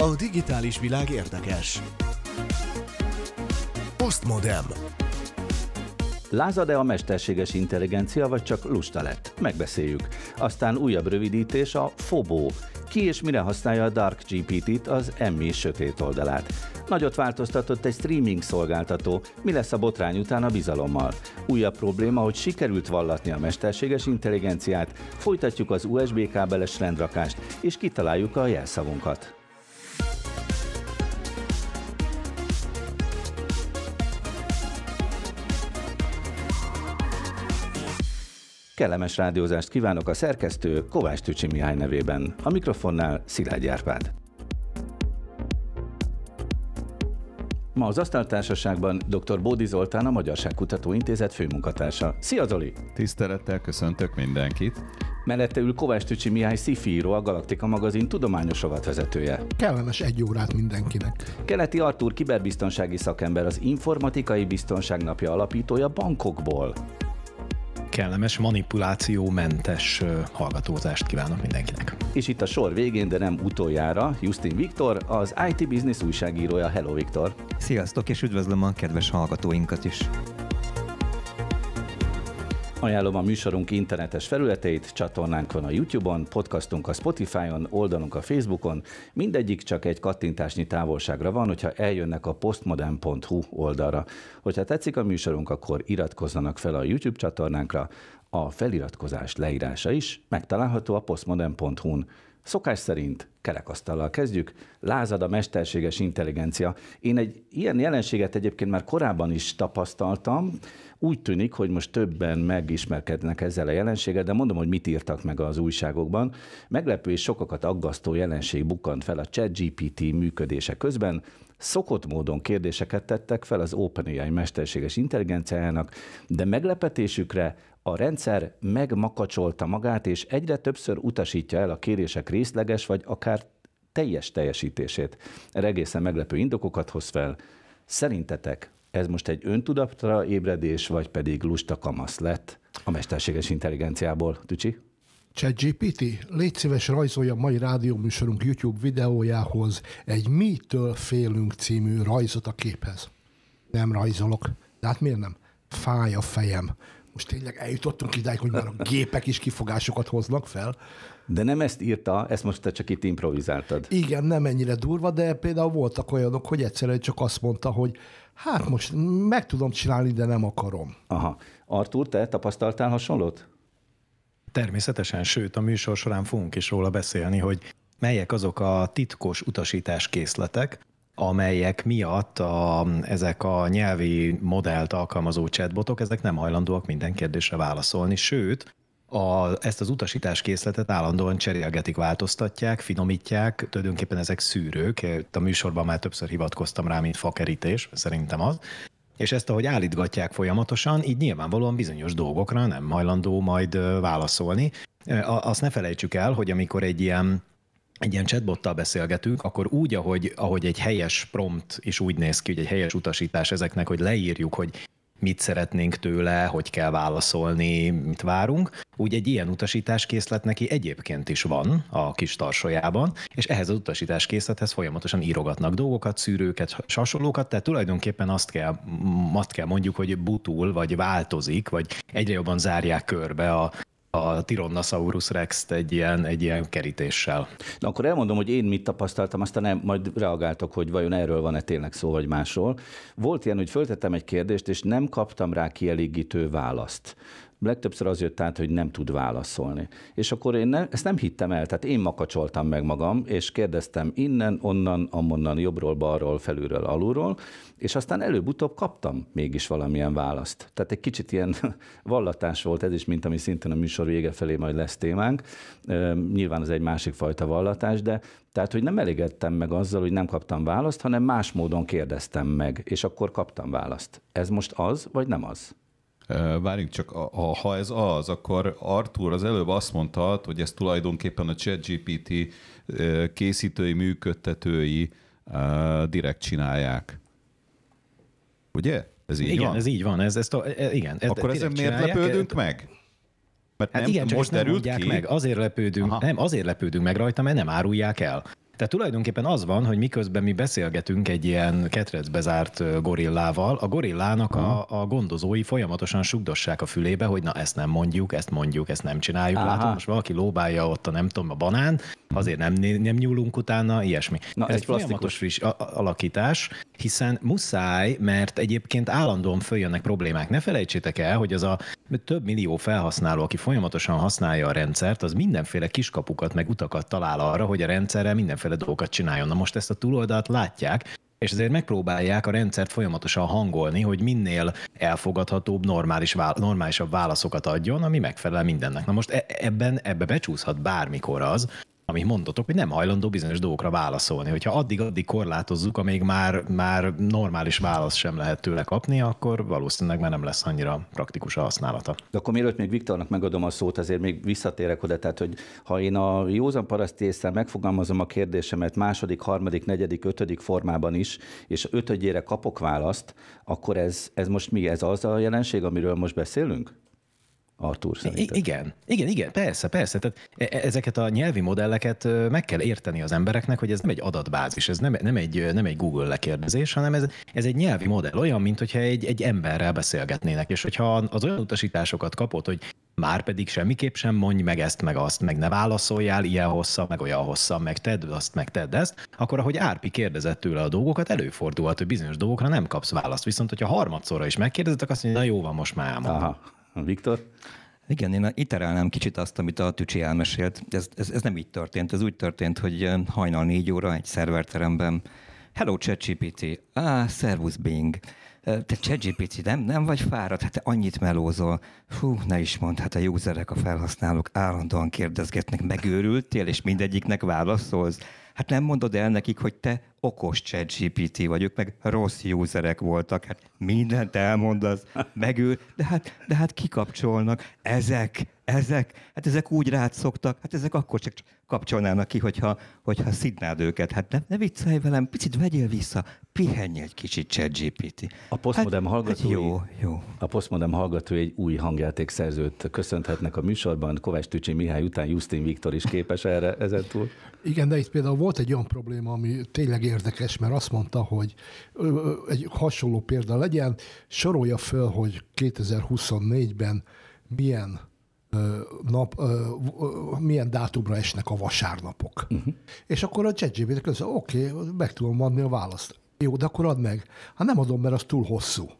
A digitális világ érdekes. Postmodem. Lázad-e a mesterséges intelligencia, vagy csak lusta lett? Megbeszéljük. Aztán újabb rövidítés a FOBO. Ki és mire használja a Dark GPT-t, az emmi sötét oldalát. Nagyot változtatott egy streaming szolgáltató. Mi lesz a botrány után a bizalommal? Újabb probléma, hogy sikerült vallatni a mesterséges intelligenciát, folytatjuk az USB kábeles rendrakást, és kitaláljuk a jelszavunkat. Kellemes rádiózást kívánok a szerkesztő Kovács Tücsi Mihály nevében. A mikrofonnál Szilágy Árpád. Ma az Asztaltársaságban dr. Bódi Zoltán, a Magyarságkutató Intézet főmunkatársa. Szia Zoli! Tisztelettel köszöntök mindenkit! Mellette ül Kovács Tücsi Mihály Szifíró, a Galaktika magazin tudományos rovatvezetője. Kellemes egy órát mindenkinek. Keleti Artúr kiberbiztonsági szakember, az Informatikai Biztonság Napja alapítója bankokból kellemes, manipulációmentes hallgatózást kívánok mindenkinek. És itt a sor végén, de nem utoljára, Justin Viktor, az IT Business újságírója. Hello Viktor! Sziasztok, és üdvözlöm a kedves hallgatóinkat is! Ajánlom a műsorunk internetes felületeit, van a YouTube-on, podcastunk a Spotify-on, oldalunk a Facebookon, mindegyik csak egy kattintásnyi távolságra van, hogyha eljönnek a postmodern.hu oldalra. Hogyha tetszik a műsorunk, akkor iratkozzanak fel a YouTube csatornánkra, a feliratkozás leírása is megtalálható a postmodern.hu-n. Szokás szerint kerekasztallal kezdjük. Lázad a mesterséges intelligencia. Én egy ilyen jelenséget egyébként már korábban is tapasztaltam. Úgy tűnik, hogy most többen megismerkednek ezzel a jelenséggel, de mondom, hogy mit írtak meg az újságokban. Meglepő és sokakat aggasztó jelenség bukkant fel a ChatGPT működése közben. Szokott módon kérdéseket tettek fel az OpenAI mesterséges intelligenciájának, de meglepetésükre a rendszer megmakacsolta magát, és egyre többször utasítja el a kérések részleges vagy akár teljes teljesítését. Erre egészen meglepő indokokat hoz fel. Szerintetek ez most egy öntudatra ébredés, vagy pedig lusta kamasz lett a mesterséges intelligenciából? Tücsi? ChatGPT, légy szíves rajzolja mai rádióműsorunk YouTube videójához egy Mitől félünk című rajzot a képhez. Nem rajzolok. De hát miért nem? Fáj a fejem. Most tényleg eljutottunk idáig, hogy már a gépek is kifogásokat hoznak fel. De nem ezt írta, ezt most te csak itt improvizáltad. Igen, nem ennyire durva, de például voltak olyanok, hogy egyszerűen csak azt mondta, hogy hát most meg tudom csinálni, de nem akarom. Aha. Artur, te tapasztaltál hasonlót? Természetesen, sőt a műsor során fogunk is róla beszélni, hogy melyek azok a titkos utasításkészletek, amelyek miatt a, ezek a nyelvi modellt alkalmazó chatbotok, ezek nem hajlandóak minden kérdésre válaszolni, sőt, a, ezt az utasításkészletet állandóan cserélgetik, változtatják, finomítják, tulajdonképpen ezek szűrők, a műsorban már többször hivatkoztam rá, mint fakerítés, szerintem az, és ezt ahogy állítgatják folyamatosan, így nyilvánvalóan bizonyos dolgokra nem hajlandó majd válaszolni. Azt ne felejtsük el, hogy amikor egy ilyen egy ilyen chatbottal beszélgetünk, akkor úgy, ahogy, ahogy egy helyes prompt is úgy néz ki, hogy egy helyes utasítás ezeknek, hogy leírjuk, hogy mit szeretnénk tőle, hogy kell válaszolni, mit várunk. Úgy egy ilyen utasításkészlet neki egyébként is van a kis tarsójában, és ehhez az utasításkészlethez folyamatosan írogatnak dolgokat, szűrőket, hasonlókat, tehát tulajdonképpen azt kell, azt kell mondjuk, hogy butul, vagy változik, vagy egyre jobban zárják körbe a, a Tyrannosaurus rex egy ilyen, egy ilyen kerítéssel. Na akkor elmondom, hogy én mit tapasztaltam, aztán nem, majd reagáltok, hogy vajon erről van-e tényleg szó, vagy másról. Volt ilyen, hogy föltettem egy kérdést, és nem kaptam rá kielégítő választ legtöbbször az jött át, hogy nem tud válaszolni. És akkor én ne, ezt nem hittem el, tehát én makacsoltam meg magam, és kérdeztem innen, onnan, amonnan, jobbról, balról, felülről, alulról, és aztán előbb-utóbb kaptam mégis valamilyen választ. Tehát egy kicsit ilyen vallatás volt ez is, mint ami szintén a műsor vége felé majd lesz témánk. Nyilván az egy másik fajta vallatás, de tehát, hogy nem elégedtem meg azzal, hogy nem kaptam választ, hanem más módon kérdeztem meg, és akkor kaptam választ. Ez most az, vagy nem az? Várjunk csak, ha ez az, akkor Artur az előbb azt mondta, hogy ez tulajdonképpen a ChatGPT készítői, működtetői direkt csinálják. Ugye? Ez így igen, van? ez így van. Ez, ezt a, e, igen, ez Akkor ezen miért lepődünk meg? Mert hát nem, igen, csak most derült ki? meg. Azért lepődünk, Aha. nem, azért lepődünk meg rajta, mert nem árulják el. Tehát tulajdonképpen az van, hogy miközben mi beszélgetünk egy ilyen ketrecbe zárt gorillával, a gorillának a, a gondozói folyamatosan sugdossák a fülébe, hogy na ezt nem mondjuk, ezt mondjuk, ezt nem csináljuk. Aha. Látod, most valaki lóbálja ott a nem tudom, a banán, azért nem, nem nyúlunk utána, ilyesmi. Na, Ez ez egy folyamatos friss alakítás, hiszen muszáj, mert egyébként állandóan följönnek problémák. Ne felejtsétek el, hogy az a több millió felhasználó, aki folyamatosan használja a rendszert, az mindenféle kiskapukat meg utakat talál arra, hogy a rendszerrel mindenféle dolgokat csináljon. Na most ezt a túloldalt látják, és ezért megpróbálják a rendszert folyamatosan hangolni, hogy minél elfogadhatóbb, normális, normálisabb válaszokat adjon, ami megfelel mindennek. Na most e- ebben ebbe becsúszhat bármikor az, amit mondotok, hogy nem hajlandó bizonyos dolgokra válaszolni. Hogyha addig-addig korlátozzuk, amíg már, már normális választ sem lehet tőle kapni, akkor valószínűleg már nem lesz annyira praktikus a használata. De akkor mielőtt még Viktornak megadom a szót, azért még visszatérek oda, tehát hogy ha én a józan paraszti észre megfogalmazom a kérdésemet második, harmadik, negyedik, ötödik formában is, és ötödjére kapok választ, akkor ez, ez most mi? Ez az a jelenség, amiről most beszélünk? Artur szerinted? igen, igen, igen, persze, persze. Tehát e- e- ezeket a nyelvi modelleket meg kell érteni az embereknek, hogy ez nem egy adatbázis, ez nem, nem, egy, nem egy Google lekérdezés, hanem ez, ez egy nyelvi modell, olyan, mint hogyha egy, egy emberrel beszélgetnének, és hogyha az olyan utasításokat kapod, hogy már pedig semmiképp sem mondj meg ezt, meg azt, meg ne válaszoljál ilyen hosszan, meg olyan hosszan, meg tedd azt, meg tedd ezt, akkor ahogy Árpi kérdezett tőle a dolgokat, előfordulhat, hogy bizonyos dolgokra nem kapsz választ. Viszont, hogyha harmadszorra is megkérdezed, akkor azt mondja, na jó van, most már elmondom. Aha. Viktor? Igen, én iterálnám kicsit azt, amit a Tücsi elmesélt. Ez, ez, ez nem így történt. Ez úgy történt, hogy hajnal négy óra egy szerverteremben Hello ChatGPT, ah, servus Bing. Te ChatGPT, nem, nem vagy fáradt? Hát te annyit melózol. Hú, ne is mondd, hát a userek, a felhasználók állandóan kérdezgetnek, megőrültél, és mindegyiknek válaszolsz. Hát nem mondod el nekik, hogy te okos ChatGPT vagy, ők meg rossz userek voltak. Hát mindent elmondasz, megőr, de hát, de hát kikapcsolnak. Ezek, ezek, hát ezek úgy rád szoktak, hát ezek akkor csak kapcsolnának ki, hogyha, hogyha szidnád őket. Hát ne, ne viccelj velem, picit vegyél vissza, pihenj egy kicsit ChatGPT. A Postmodern hát, hallgatói, Hát jó, jó. A Postmodern hallgatói egy új hangjátékszerzőt köszönhetnek a műsorban. Kovács Tücsi Mihály után Justin Viktor is képes erre ezen túl. Igen, de itt például volt egy olyan probléma, ami tényleg érdekes, mert azt mondta, hogy egy hasonló példa legyen, sorolja föl, hogy 2024-ben milyen nap, ö, ö, milyen dátumra esnek a vasárnapok. Uh-huh. És akkor a ChatGPT közül, oké, okay, meg tudom adni a választ. Jó, de akkor add meg. Hát nem adom, mert az túl hosszú.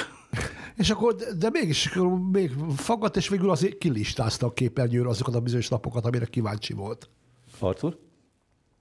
És akkor, de, mégis még fagadt, és végül azért kilistázta a képernyőre azokat a bizonyos napokat, amire kíváncsi volt. Artur?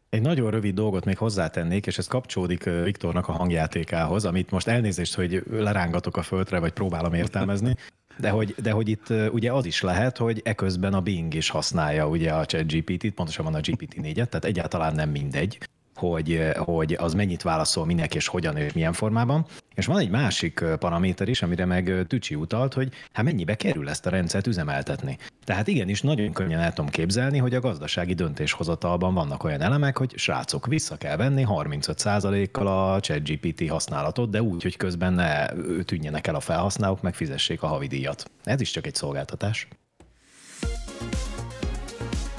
Egy nagyon rövid dolgot még hozzátennék, és ez kapcsolódik Viktornak a hangjátékához, amit most elnézést, hogy lerángatok a földre, vagy próbálom értelmezni, de hogy, de hogy itt ugye az is lehet, hogy eközben a Bing is használja ugye a ChatGPT-t, pontosabban a GPT-4-et, tehát egyáltalán nem mindegy, hogy, hogy az mennyit válaszol minek és hogyan és milyen formában. És van egy másik paraméter is, amire meg Tücsi utalt, hogy hát mennyibe kerül ezt a rendszert üzemeltetni. Tehát igenis nagyon könnyen el tudom képzelni, hogy a gazdasági döntéshozatalban vannak olyan elemek, hogy srácok, vissza kell venni 35%-kal a ChatGPT használatot, de úgy, hogy közben ne tűnjenek el a felhasználók, meg fizessék a havidíjat. Ez is csak egy szolgáltatás.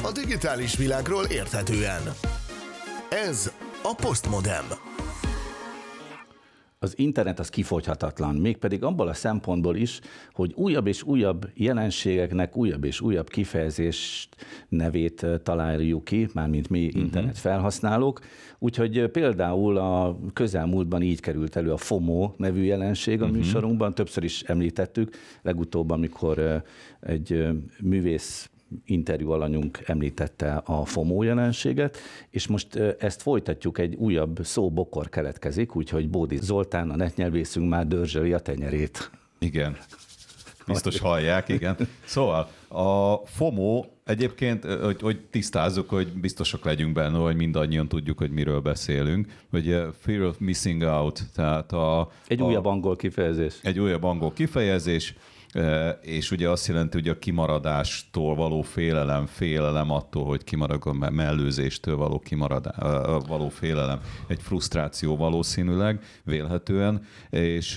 A digitális világról érthetően. Ez a Postmodem. Az internet az kifogyhatatlan, mégpedig abból a szempontból is, hogy újabb és újabb jelenségeknek újabb és újabb kifejezést nevét találjuk ki, mármint mi internet felhasználók. Úgyhogy például a közelmúltban így került elő a FOMO nevű jelenség a műsorunkban, többször is említettük, legutóbb, amikor egy művész interjú alanyunk említette a FOMO jelenséget, és most ezt folytatjuk, egy újabb szóbokor keletkezik, úgyhogy Bódi Zoltán, a netnyelvészünk már dörzsöli a tenyerét. Igen. Biztos hallják, igen. Szóval a FOMO egyébként, hogy, hogy tisztázzuk, hogy biztosak legyünk benne, hogy mindannyian tudjuk, hogy miről beszélünk, hogy fear of missing out, tehát a, Egy a, újabb angol kifejezés. egy újabb angol kifejezés, és ugye azt jelenti, hogy a kimaradástól való félelem, félelem attól, hogy kimarad a me- mellőzéstől való, kimaradá, való félelem, egy frusztráció valószínűleg, vélhetően, és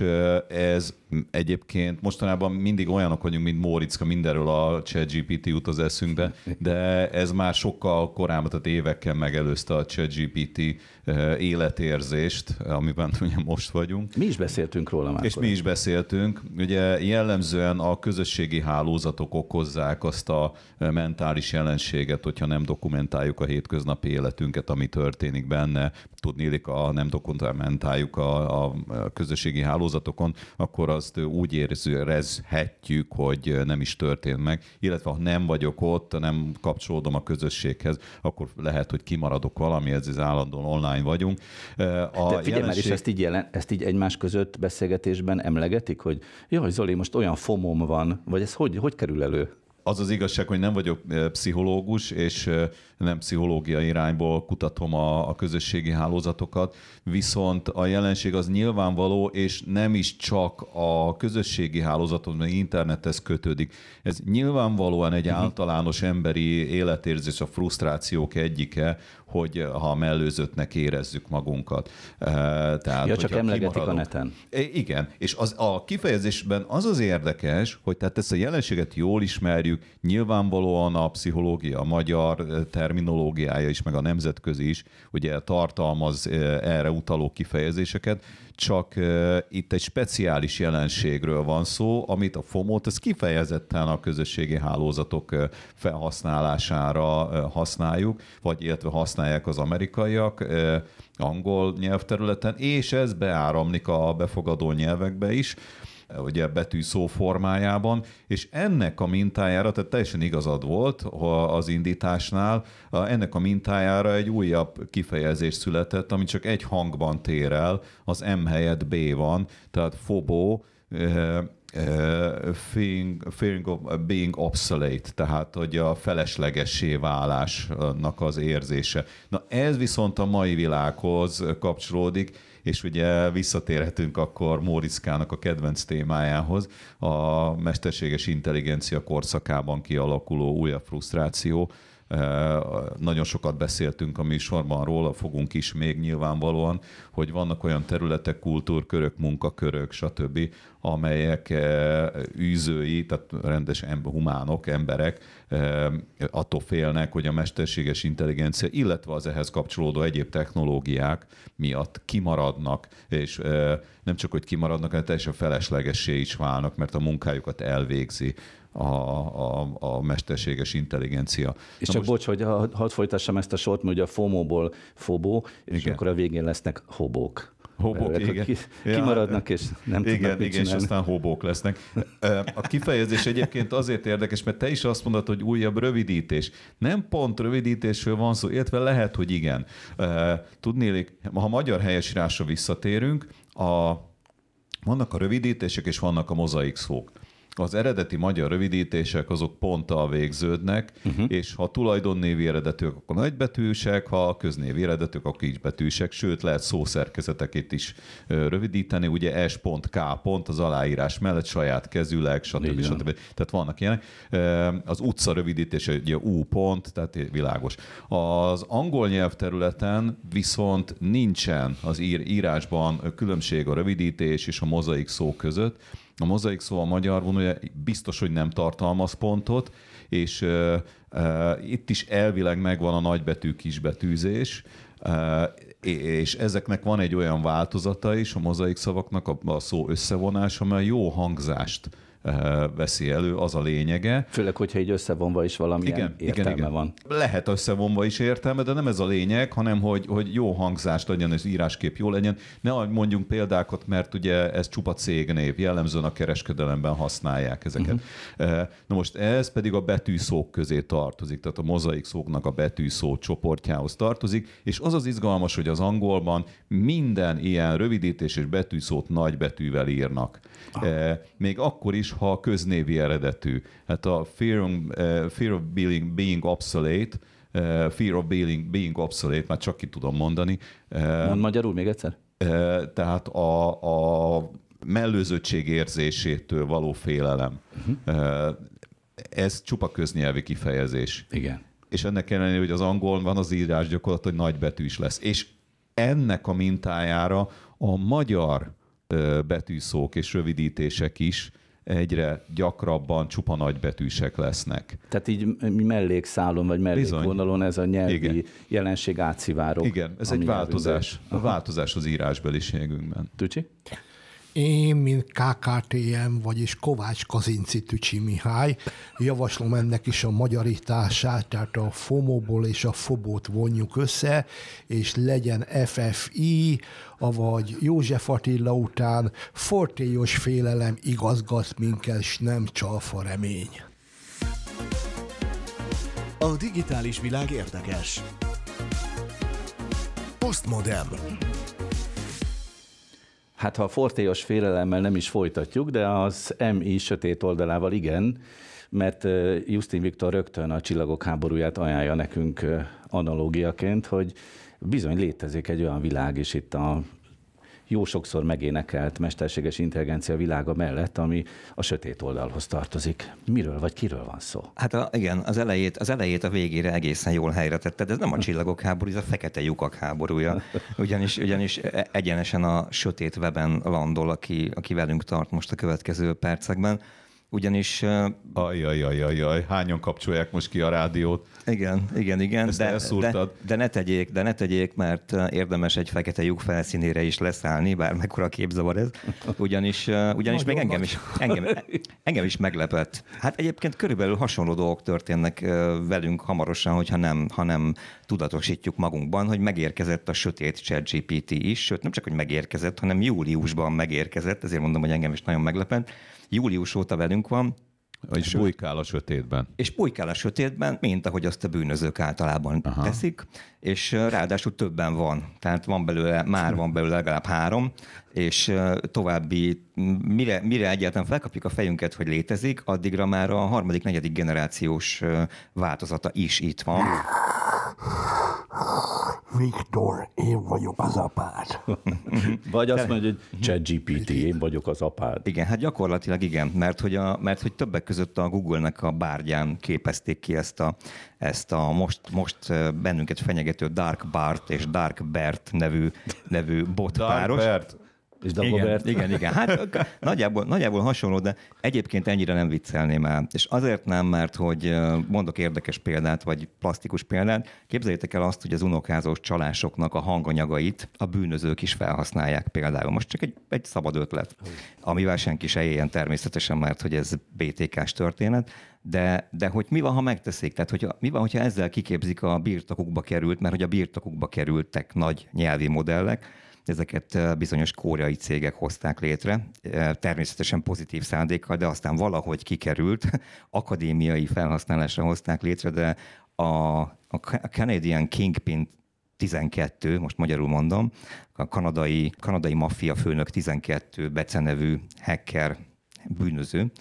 ez Egyébként mostanában mindig olyanok vagyunk, mint Móriczka, mindenről a ChatGPT jut az eszünkbe, de ez már sokkal korábban, tehát évekkel megelőzte a ChatGPT eh, életérzést, amiben ugye most vagyunk. Mi is beszéltünk róla már. És mi is beszéltünk. Ugye jellemzően a közösségi hálózatok okozzák azt a mentális jelenséget, hogyha nem dokumentáljuk a hétköznapi életünket, ami történik benne, tudnélik, a nem dokumentáljuk a, a közösségi hálózatokon, akkor azt úgy érzhetjük, hogy nem is történt meg, illetve ha nem vagyok ott, nem kapcsolódom a közösséghez, akkor lehet, hogy kimaradok valami, ez az állandóan online vagyunk. A De figyelj jelenség... már, és ezt így, jelen, ezt így egymás között beszélgetésben emlegetik, hogy jaj, Zoli, most olyan fomom van, vagy ez hogy, hogy kerül elő? Az az igazság, hogy nem vagyok pszichológus, és nem pszichológiai irányból kutatom a, a közösségi hálózatokat, viszont a jelenség az nyilvánvaló, és nem is csak a közösségi hálózatot, meg internethez kötődik. Ez nyilvánvalóan egy uh-huh. általános emberi életérzés, a frusztrációk egyike, hogy ha mellőzöttnek érezzük magunkat. Tehát, ja, csak emlegetik a neten. Igen, és az, a kifejezésben az az érdekes, hogy tehát ezt a jelenséget jól ismerjük, nyilvánvalóan a pszichológia, a magyar terminológiája is, meg a nemzetközi is, ugye tartalmaz erre utaló kifejezéseket, csak itt egy speciális jelenségről van szó, amit a FOMO-t ez kifejezetten a közösségi hálózatok felhasználására használjuk, vagy illetve használják az amerikaiak angol nyelvterületen, és ez beáramlik a befogadó nyelvekbe is ugye betű szó formájában, és ennek a mintájára, tehát teljesen igazad volt az indításnál, ennek a mintájára egy újabb kifejezés született, ami csak egy hangban tér el, az M helyett B van, tehát fobó, Uh, fearing, of being obsolete, tehát hogy a feleslegessé válásnak az érzése. Na ez viszont a mai világhoz kapcsolódik, és ugye visszatérhetünk akkor Móriczkának a kedvenc témájához, a mesterséges intelligencia korszakában kialakuló újabb frusztráció, nagyon sokat beszéltünk a műsorban róla, fogunk is még nyilvánvalóan, hogy vannak olyan területek, kultúrkörök, munkakörök, stb., amelyek űzői, tehát rendes humánok, emberek attól félnek, hogy a mesterséges intelligencia, illetve az ehhez kapcsolódó egyéb technológiák miatt kimaradnak, és nem csak, hogy kimaradnak, hanem teljesen feleslegessé is válnak, mert a munkájukat elvégzi a, a, a mesterséges intelligencia. És Na csak most... bocs, hogy hadd folytassam ezt a sort, mert ugye a FOMO-ból fobó, és igen. akkor a végén lesznek hobók. Hobók, igen. Ki, kimaradnak, és nem igen, tudnak mit Igen, és aztán hobók lesznek. A kifejezés egyébként azért érdekes, mert te is azt mondod, hogy újabb rövidítés. Nem pont rövidítésről van szó, illetve lehet, hogy igen. Tudnélik, ha magyar helyesírásra visszatérünk, a, vannak a rövidítések, és vannak a mozaik szók az eredeti magyar rövidítések azok ponttal végződnek, uh-huh. és ha tulajdonnévi eredetűek, akkor nagybetűsek, ha köznévi eredetűek, akkor betűsek, sőt lehet szószerkezeteket is rövidíteni, ugye S pont, K pont az aláírás mellett saját kezüleg, stb. stb. Tehát vannak ilyenek. Az utca rövidítése ugye U pont, tehát világos. Az angol nyelvterületen viszont nincsen az ír, írásban különbség a rövidítés és a mozaik szó között, a mozaik szó a magyar vonója biztos, hogy nem tartalmaz pontot, és uh, uh, itt is elvileg megvan a nagybetű kisbetűzés, uh, és ezeknek van egy olyan változata is, a mozaik szavaknak a, a szó összevonása, amely jó hangzást Eh, veszi elő, az a lényege. Főleg, hogyha így összevonva is valami igen, értelme igen, igen. van. Lehet összevonva is értelme, de nem ez a lényeg, hanem hogy, hogy jó hangzást legyen, az íráskép jó legyen. Ne mondjunk példákat, mert ugye ez csupa cégnév, jellemzően a kereskedelemben használják ezeket. Uh-huh. Na most ez pedig a betűszók közé tartozik, tehát a mozaik szóknak a betűszó csoportjához tartozik, és az az izgalmas, hogy az angolban minden ilyen rövidítés és betűszót nagy betűvel írnak. Ah. Még akkor is, ha köznévi eredetű. Hát a fear, uh, fear of being, being obsolete, uh, fear of being, being obsolete, már csak ki tudom mondani. Uh, Mond magyarul még egyszer? Uh, tehát a, a mellőzöttség érzésétől való félelem. Uh-huh. Uh, ez csupa köznyelvi kifejezés. Igen. És ennek ellenére, hogy az angol van az írás gyakorlat, hogy nagybetű is lesz. És ennek a mintájára a magyar betűszók és rövidítések is egyre gyakrabban csupa nagybetűsek lesznek. Tehát így mellékszálon vagy mellékvonalon ez a nyelvi Igen. jelenség átszivárok. Igen, ez egy változás. A változás az írásbeliségünkben. Tücsi? Én, mint KKTM, vagyis Kovács Kazinci Tücsi Mihály, javaslom ennek is a magyarítását, tehát a FOMO-ból és a FOBót vonjuk össze, és legyen FFI, avagy József Attila után fortélyos félelem igazgat minket, s nem csalfa remény. A digitális világ érdekes. Postmodem. Hát ha a fortélyos félelemmel nem is folytatjuk, de az MI sötét oldalával igen, mert Justin Viktor rögtön a Csillagok háborúját ajánlja nekünk analógiaként, hogy bizony létezik egy olyan világ is itt a jó sokszor megénekelt mesterséges intelligencia világa mellett, ami a sötét oldalhoz tartozik. Miről vagy kiről van szó? Hát a, igen, az elejét, az elejét a végére egészen jól helyre tetted. Ez nem a csillagok háború, ez a fekete lyukak háborúja. Ugyanis, ugyanis egyenesen a sötét weben landol, aki, aki velünk tart most a következő percekben ugyanis... Ajajajajaj, hányan kapcsolják most ki a rádiót? Igen, igen, igen. Ezt de, de, de, ne tegyék, de ne tegyék, mert érdemes egy fekete lyuk felszínére is leszállni, bár mekkora képzavar ez, ugyanis, ugyanis még engem is, engem, engem is meglepett. Hát egyébként körülbelül hasonló dolgok történnek velünk hamarosan, hogyha nem, ha nem tudatosítjuk magunkban, hogy megérkezett a sötét ChatGPT is, sőt nem csak, hogy megérkezett, hanem júliusban megérkezett, ezért mondom, hogy engem is nagyon meglepett július óta velünk van, és bujkál a sötétben. És bujkál a sötétben, mint ahogy azt a bűnözők általában Aha. teszik, és ráadásul többen van. Tehát van belőle, már van belőle legalább három, és további, mire, mire egyáltalán felkapjuk a fejünket, hogy létezik, addigra már a harmadik, negyedik generációs változata is itt van. Viktor, én vagyok az apád. Vagy azt mondja, hogy ChatGPT, én vagyok az apád. Igen, hát gyakorlatilag igen, mert hogy, a, mert hogy többek között a Google-nek a bárgyán képezték ki ezt a, ezt a most, most bennünket fenyegető Dark Bart és Dark Bert nevű, nevű botpáros. Dark Bert. És igen, igen, igen. Hát nagyjából, nagyjából hasonló, de egyébként ennyire nem viccelném el. És azért nem, mert hogy mondok érdekes példát, vagy plastikus példát. Képzeljétek el azt, hogy az unokázós csalásoknak a hanganyagait a bűnözők is felhasználják például. Most csak egy, egy szabad ötlet, amivel senki se éljen természetesen, mert hogy ez BTK-s történet. De, de hogy mi van, ha megteszik? Tehát hogy mi van, hogyha ezzel kiképzik a birtokukba került, mert hogy a birtokukba kerültek nagy nyelvi modellek, Ezeket bizonyos koreai cégek hozták létre, természetesen pozitív szándékkal, de aztán valahogy kikerült, akadémiai felhasználásra hozták létre, de a, a Canadian Kingpin 12, most magyarul mondom, a kanadai, kanadai maffia főnök 12 becenevű hacker bűnöző,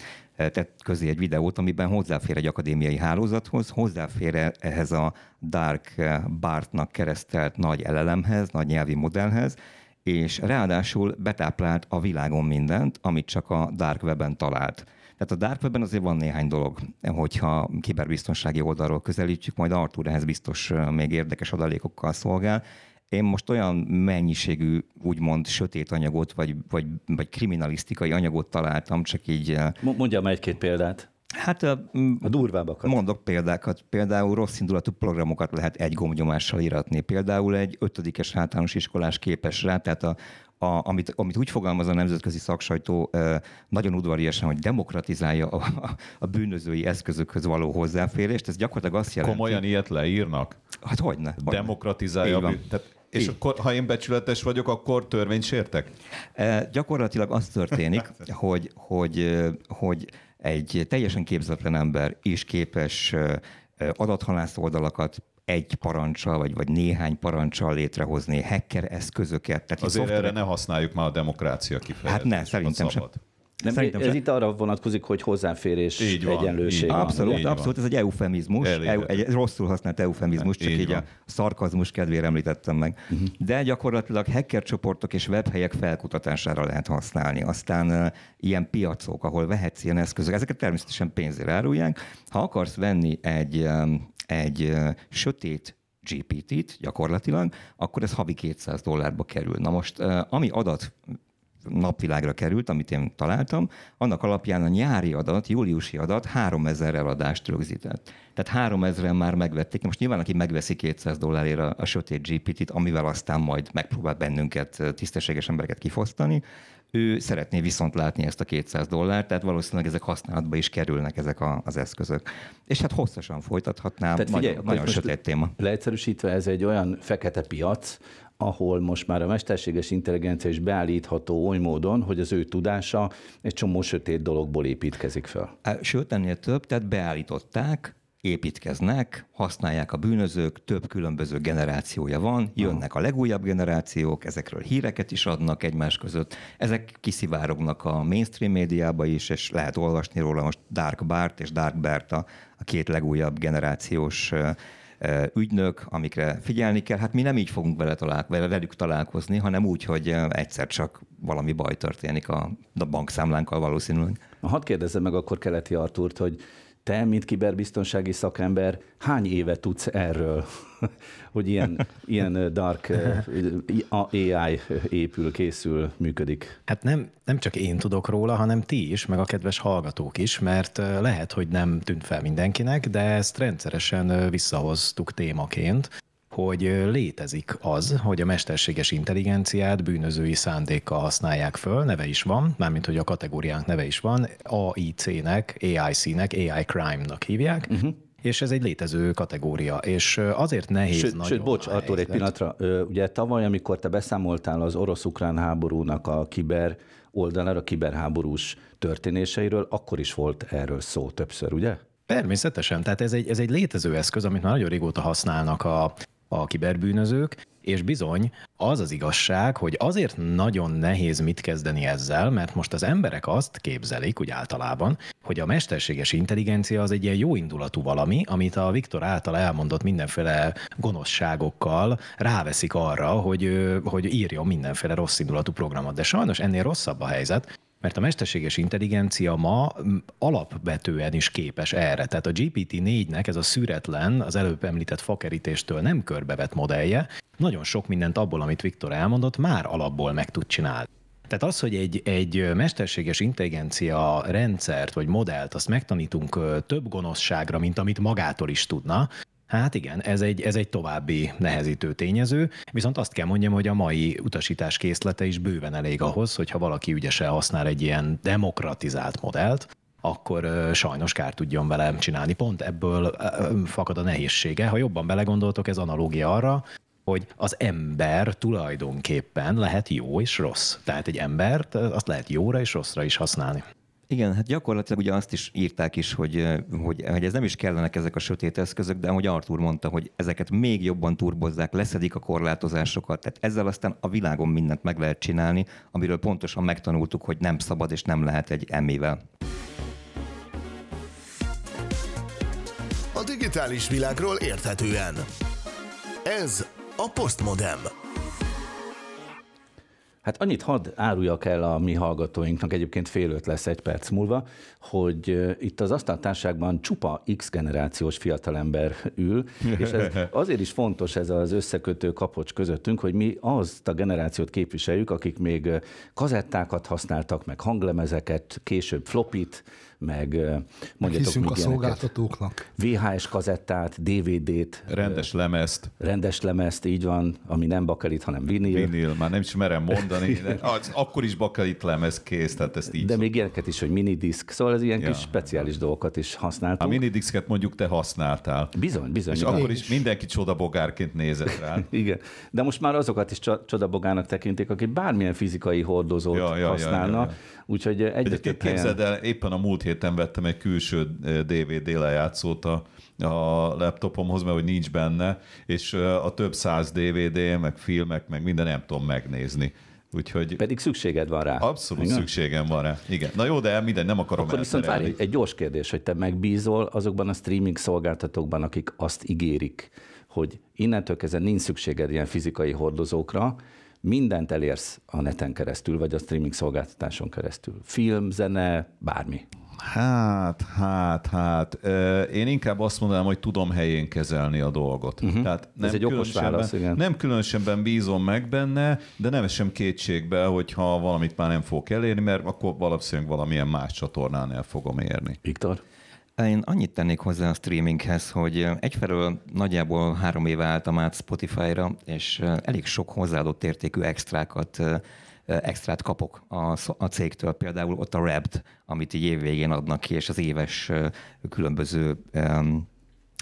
tett közé egy videót, amiben hozzáfér egy akadémiai hálózathoz, hozzáfér ehhez a Dark Bartnak keresztelt nagy elelemhez, nagy nyelvi modellhez, és ráadásul betáplált a világon mindent, amit csak a Dark Webben talált. Tehát a Dark Webben azért van néhány dolog, hogyha kiberbiztonsági oldalról közelítjük, majd Artur ehhez biztos még érdekes adalékokkal szolgál. Én most olyan mennyiségű, úgymond sötét anyagot, vagy, vagy, vagy kriminalisztikai anyagot találtam, csak így... Mondjam egy-két példát. Hát a, a durvábbakat. Mondok példákat. Például rossz indulatú programokat lehet egy gombnyomással íratni. Például egy ötödikes általános iskolás képes rá, tehát a, a, amit, amit úgy fogalmaz a nemzetközi szaksajtó nagyon udvariasan, hogy demokratizálja a, a, a bűnözői eszközökhöz való hozzáférést. Ez gyakorlatilag azt jelenti... Komolyan ilyet leírnak? Hát hogyne. hogyne. Demokratizálja a bűn... Tehát és Így. akkor, ha én becsületes vagyok, akkor törvényt sértek? E, gyakorlatilag az történik, hogy, hogy, hogy egy teljesen képzetlen ember is képes adathalász oldalakat egy parancsal, vagy, vagy néhány parancsal létrehozni, hacker eszközöket. Tehát Azért erre ne használjuk már a demokrácia kifejezést. Hát ne, szerintem sem. Nem, Szerintem ez sem. itt arra vonatkozik, hogy hozzáférés, így van, egyenlőség. Így van, abszolút, így abszolút, van. ez egy eufemizmus, EU, egy rosszul használt eufemizmus, csak így, így a szarkazmus kedvére említettem meg. Uh-huh. De gyakorlatilag hacker csoportok és webhelyek felkutatására lehet használni. Aztán uh, ilyen piacok, ahol vehetsz ilyen eszközök, ezeket természetesen pénzért árulják. Ha akarsz venni egy, um, egy uh, sötét GPT-t gyakorlatilag, akkor ez havi 200 dollárba kerül. Na most, uh, ami adat napvilágra került, amit én találtam, annak alapján a nyári adat, júliusi adat 3000 eladást rögzített. Tehát 3000-en már megvették. Most nyilván, aki megveszi 200 dollárért a, a sötét GPT-t, amivel aztán majd megpróbál bennünket, tisztességes embereket kifosztani, ő szeretné viszont látni ezt a 200 dollárt, tehát valószínűleg ezek használatba is kerülnek ezek a, az eszközök. És hát hosszasan folytathatnám, tehát figyelj, nagyon, nagyon sötét téma. Leegyszerűsítve ez egy olyan fekete piac, ahol most már a mesterséges intelligencia is beállítható oly módon, hogy az ő tudása egy csomó sötét dologból építkezik fel. Sőt, ennél több, tehát beállították, építkeznek, használják a bűnözők, több különböző generációja van, jönnek a legújabb generációk, ezekről híreket is adnak egymás között, ezek kiszivárognak a mainstream médiába is, és lehet olvasni róla most Dark Bart és Dark Berta, a két legújabb generációs ügynök, amikre figyelni kell. Hát mi nem így fogunk vele talál, velük találkozni, hanem úgy, hogy egyszer csak valami baj történik a, a bankszámlánkkal valószínűleg. Hadd kérdezzem meg akkor Keleti Artúrt, hogy te, mint kiberbiztonsági szakember, hány éve tudsz erről, hogy ilyen, ilyen dark AI épül, készül, működik? Hát nem, nem csak én tudok róla, hanem ti is, meg a kedves hallgatók is, mert lehet, hogy nem tűnt fel mindenkinek, de ezt rendszeresen visszahoztuk témaként hogy létezik az, hogy a mesterséges intelligenciát bűnözői szándékkal használják föl, neve is van, mármint hogy a kategóriánk neve is van, AIC-nek, AIC-nek, AI crime-nak hívják, uh-huh. És ez egy létező kategória, és azért nehéz sőt, nagyon Sőt, bocs, Artur, egy pillanatra. Ugye tavaly, amikor te beszámoltál az orosz-ukrán háborúnak a kiber oldalára, a kiberháborús történéseiről, akkor is volt erről szó többször, ugye? Természetesen, tehát ez egy, ez egy létező eszköz, amit már nagyon régóta használnak a, a kiberbűnözők, és bizony az az igazság, hogy azért nagyon nehéz mit kezdeni ezzel, mert most az emberek azt képzelik, úgy általában, hogy a mesterséges intelligencia az egy ilyen jó indulatú valami, amit a Viktor által elmondott mindenféle gonoszságokkal ráveszik arra, hogy, hogy írjon mindenféle rossz indulatú programot. De sajnos ennél rosszabb a helyzet, mert a mesterséges intelligencia ma alapvetően is képes erre. Tehát a GPT-4-nek ez a szüretlen, az előbb említett fakerítéstől nem körbevett modellje, nagyon sok mindent abból, amit Viktor elmondott, már alapból meg tud csinálni. Tehát az, hogy egy, egy mesterséges intelligencia rendszert vagy modellt, azt megtanítunk több gonoszságra, mint amit magától is tudna, Hát igen, ez egy, ez egy további nehezítő tényező, viszont azt kell mondjam, hogy a mai utasítás készlete is bőven elég ahhoz, hogyha valaki ügyesen használ egy ilyen demokratizált modellt, akkor sajnos kár tudjon vele csinálni. Pont ebből fakad a nehézsége. Ha jobban belegondoltok, ez analógia arra, hogy az ember tulajdonképpen lehet jó és rossz. Tehát egy embert azt lehet jóra és rosszra is használni. Igen, hát gyakorlatilag ugye azt is írták is, hogy, hogy, hogy ez nem is kellenek ezek a sötét eszközök, de ahogy Artur mondta, hogy ezeket még jobban turbozzák, leszedik a korlátozásokat, tehát ezzel aztán a világon mindent meg lehet csinálni, amiről pontosan megtanultuk, hogy nem szabad és nem lehet egy emével. A digitális világról érthetően. Ez a Postmodem. Hát annyit hadd áruljak el a mi hallgatóinknak, egyébként fél öt lesz egy perc múlva, hogy itt az asztaltárságban csupa X generációs fiatalember ül, és ez azért is fontos ez az összekötő kapocs közöttünk, hogy mi azt a generációt képviseljük, akik még kazettákat használtak, meg hanglemezeket, később flopit, meg mondjatok Hiszünk a szolgáltatóknak. VHS kazettát, DVD-t. Rendes lemezt. Rendes lemezt, így van, ami nem bakelit, hanem vinil. Vinil, már nem is merem mondani. De az, akkor is bakelit lemez kész, tehát ezt így De még ilyeneket is, hogy minidisk, szóval ez ilyen ja. kis speciális dolgokat is használtunk. A minidisket mondjuk te használtál. Bizony, bizony. És igen. akkor is mindenki csodabogárként nézett rá. igen, de most már azokat is csodabogának tekintik, akik bármilyen fizikai hordozót ja, ja, használnak. Ja, ja, ja. Úgyhogy egyre több Képzeld el, éppen a múlt héten vettem egy külső DVD lejátszót a, a laptopomhoz, mert hogy nincs benne, és a több száz DVD, meg filmek, meg minden nem tudom megnézni. Úgyhogy... Pedig szükséged van rá. Abszolút Igen? szükségem van rá. Igen. Na jó, de minden nem akarom Akkor viszont várj, egy gyors kérdés, hogy te megbízol azokban a streaming szolgáltatókban, akik azt ígérik, hogy innentől kezdve nincs szükséged ilyen fizikai hordozókra, mindent elérsz a neten keresztül, vagy a streaming szolgáltatáson keresztül. Film, zene, bármi. Hát, hát, hát. Én inkább azt mondanám, hogy tudom helyén kezelni a dolgot. Uh-huh. Tehát nem Ez egy okos válasz, igen. Nem különösebben bízom meg benne, de nem esem kétségbe, hogyha valamit már nem fogok elérni, mert akkor valószínűleg valamilyen más csatornán el fogom érni. Viktor? Én annyit tennék hozzá a streaminghez, hogy egyfelől nagyjából három éve álltam át Spotify-ra, és elég sok hozzáadott értékű extrákat extrát kapok a, a cégtől. Például ott a Rapt, amit így évvégén adnak ki, és az éves különböző um,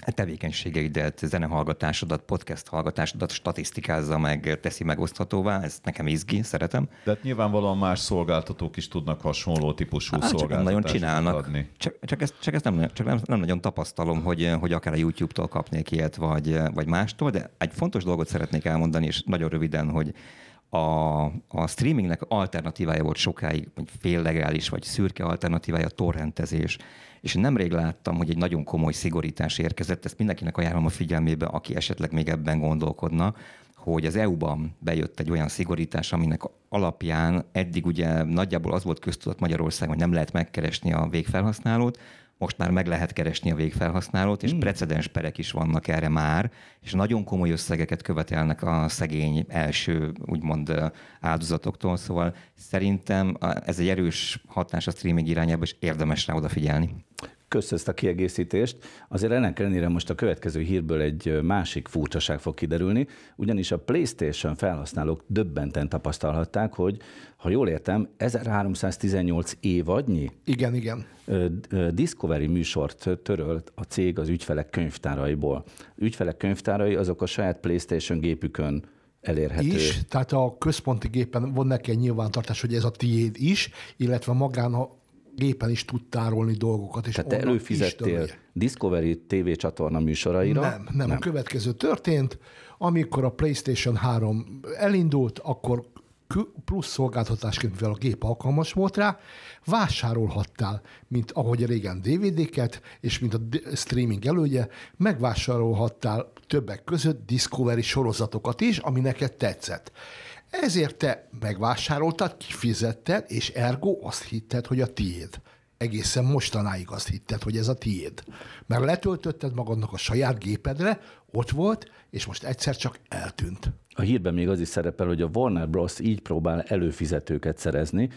tevékenységeidet, zenehallgatásodat, podcast hallgatásodat statisztikázza meg, teszi megoszthatóvá, ez nekem izgi, szeretem. De hát nyilvánvalóan más szolgáltatók is tudnak hasonló típusú hát, szolgáltatást nagyon csinálnak. adni. Csak, csak, ezt, csak ezt nem, csak nem, nem nagyon tapasztalom, hogy, hogy akár a YouTube-tól kapnék ilyet, vagy, vagy mástól, de egy fontos dolgot szeretnék elmondani, és nagyon röviden, hogy a, a streamingnek alternatívája volt sokáig, vagy féllegális, vagy szürke alternatívája a torrentezés. És nemrég láttam, hogy egy nagyon komoly szigorítás érkezett, ezt mindenkinek ajánlom a figyelmébe, aki esetleg még ebben gondolkodna, hogy az EU-ban bejött egy olyan szigorítás, aminek alapján eddig ugye nagyjából az volt köztudat Magyarországon, hogy nem lehet megkeresni a végfelhasználót, most már meg lehet keresni a végfelhasználót, és hmm. precedens perek is vannak erre már, és nagyon komoly összegeket követelnek a szegény első, úgymond áldozatoktól, szóval szerintem ez egy erős hatás a streaming irányába, és érdemes rá odafigyelni. Kösz ezt a kiegészítést. Azért ennek ellenére most a következő hírből egy másik furcsaság fog kiderülni, ugyanis a PlayStation felhasználók döbbenten tapasztalhatták, hogy, ha jól értem, 1318 évadnyi igen, igen. Discovery műsort törölt a cég az ügyfelek könyvtáraiból. Ügyfelek könyvtárai azok a saját PlayStation gépükön elérhető. Is, tehát a központi gépen van neki egy nyilvántartás, hogy ez a tiéd is, illetve magán a gépen is tud tárolni dolgokat. És Tehát te előfizettél Discovery TV csatorna műsoraira? Nem, nem, nem. A következő történt, amikor a PlayStation 3 elindult, akkor plusz szolgáltatásként, mivel a gép alkalmas volt rá, vásárolhattál, mint ahogy régen DVD-ket, és mint a streaming elődje, megvásárolhattál többek között Discovery sorozatokat is, ami neked tetszett. Ezért te megvásároltad, kifizetted, és ergo azt hitted, hogy a tiéd. Egészen mostanáig azt hitted, hogy ez a tiéd. Mert letöltötted magadnak a saját gépedre, ott volt, és most egyszer csak eltűnt. A hírben még az is szerepel, hogy a Warner Bros. így próbál előfizetőket szerezni,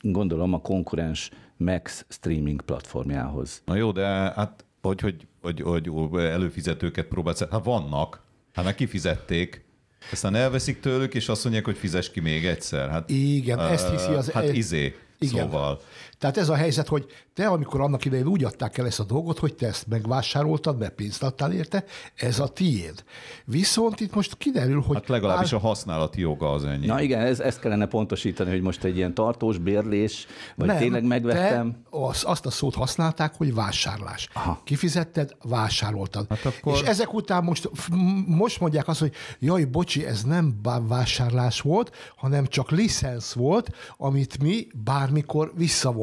gondolom a konkurens Max streaming platformjához. Na jó, de hát hogy, hogy, hogy, hogy előfizetőket próbálsz, hát vannak, hát meg kifizették, aztán elveszik tőlük, és azt mondják, hogy fizes ki még egyszer. Hát, Igen, uh, ezt hiszi az... Hát izé, igen. szóval. Tehát ez a helyzet, hogy te, amikor annak idején úgy adták el ezt a dolgot, hogy te ezt megvásároltad, mert pénzt adtál érte, ez a tiéd. Viszont itt most kiderül, hogy... Hát legalábbis áll... a használati joga az ennyi. Na igen, ez, ezt kellene pontosítani, hogy most egy ilyen tartós bérlés, vagy Nem, tényleg megvettem. Az, azt a szót használták, hogy vásárlás. Aha. Kifizetted, vásároltad. Hát akkor... És ezek után most, most mondják azt, hogy jaj, bocsi, ez nem vásárlás volt, hanem csak licensz volt, amit mi bármikor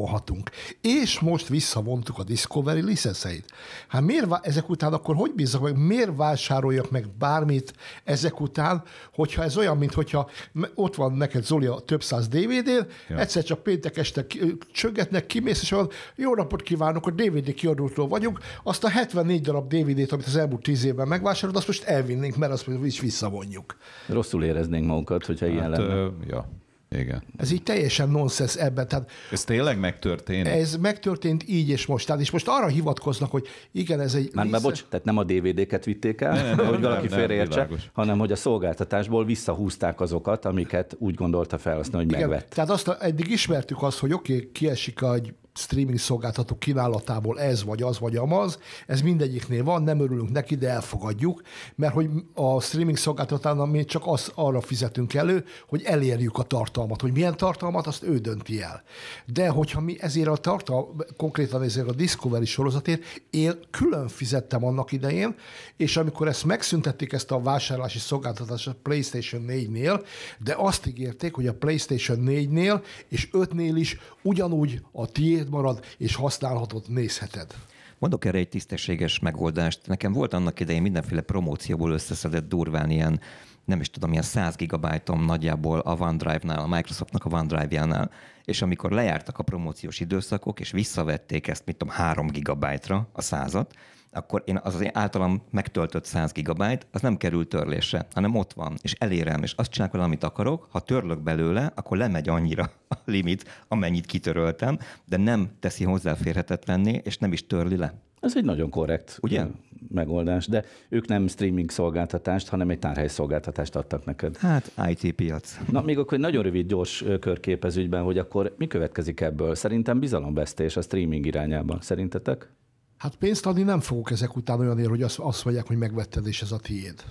visszavonhatunk. És most visszavontuk a Discovery licenszeit. Hát miért, ezek után akkor hogy bízzak meg, miért vásároljak meg bármit ezek után, hogyha ez olyan, mint hogyha ott van neked Zoli a több száz DVD-n, ja. egyszer csak péntek este csöggetnek, kimész, és van, jó napot kívánok, a DVD kiadótól vagyunk, azt a 74 darab DVD-t, amit az elmúlt 10 évben megvásárolt, azt most elvinnénk, mert azt is visszavonjuk. Rosszul éreznénk magunkat, hogyha hát, ilyen lenne. Ö, ja. Igen. Ez így teljesen nonsens ebben. Tehát ez tényleg megtörtént? Ez megtörtént így és most. Tehát és most arra hivatkoznak, hogy igen, ez egy... Már, már bocs, tehát nem a DVD-ket vitték el, nem, nem, hogy valaki félreértse, hanem hogy a szolgáltatásból visszahúzták azokat, amiket úgy gondolta felhasználni, hogy igen, megvett. Tehát azt eddig ismertük azt, hogy oké, okay, kiesik egy streaming szolgáltató kínálatából ez vagy az vagy amaz, ez mindegyiknél van, nem örülünk neki, de elfogadjuk, mert hogy a streaming szolgáltatánál mi csak az, arra fizetünk elő, hogy elérjük a tartalmat, hogy milyen tartalmat, azt ő dönti el. De hogyha mi ezért a tartalmat, konkrétan ezért a Discovery sorozatért, én külön fizettem annak idején, és amikor ezt megszüntették, ezt a vásárlási szolgáltatást a PlayStation 4-nél, de azt ígérték, hogy a PlayStation 4-nél és 5-nél is ugyanúgy a tiéd tiéd marad, és használhatod, nézheted. Mondok erre egy tisztességes megoldást. Nekem volt annak idején mindenféle promócióból összeszedett durván ilyen nem is tudom, ilyen 100 gigabájtom nagyjából a OneDrive-nál, a Microsoftnak a OneDrive-jánál, és amikor lejártak a promóciós időszakok, és visszavették ezt, mit tudom, 3 gigabájtra a százat, akkor én az az általam megtöltött 100 gigabyte, az nem kerül törlésre, hanem ott van, és elérem, és azt csinálok vele, amit akarok. Ha törlök belőle, akkor lemegy annyira a limit, amennyit kitöröltem, de nem teszi hozzáférhetetlenné, és nem is törli le. Ez egy nagyon korrekt Ugye? megoldás, de ők nem streaming szolgáltatást, hanem egy tárhely szolgáltatást adtak neked. Hát IT piac. Na, még akkor egy nagyon rövid, gyors ö, körkép ez ügyben, hogy akkor mi következik ebből? Szerintem bizalomvesztés a streaming irányában. Szerintetek? Hát pénzt adni nem fogok ezek után olyanért, hogy azt, azt mondják, hogy megvetted, és ez a tiéd.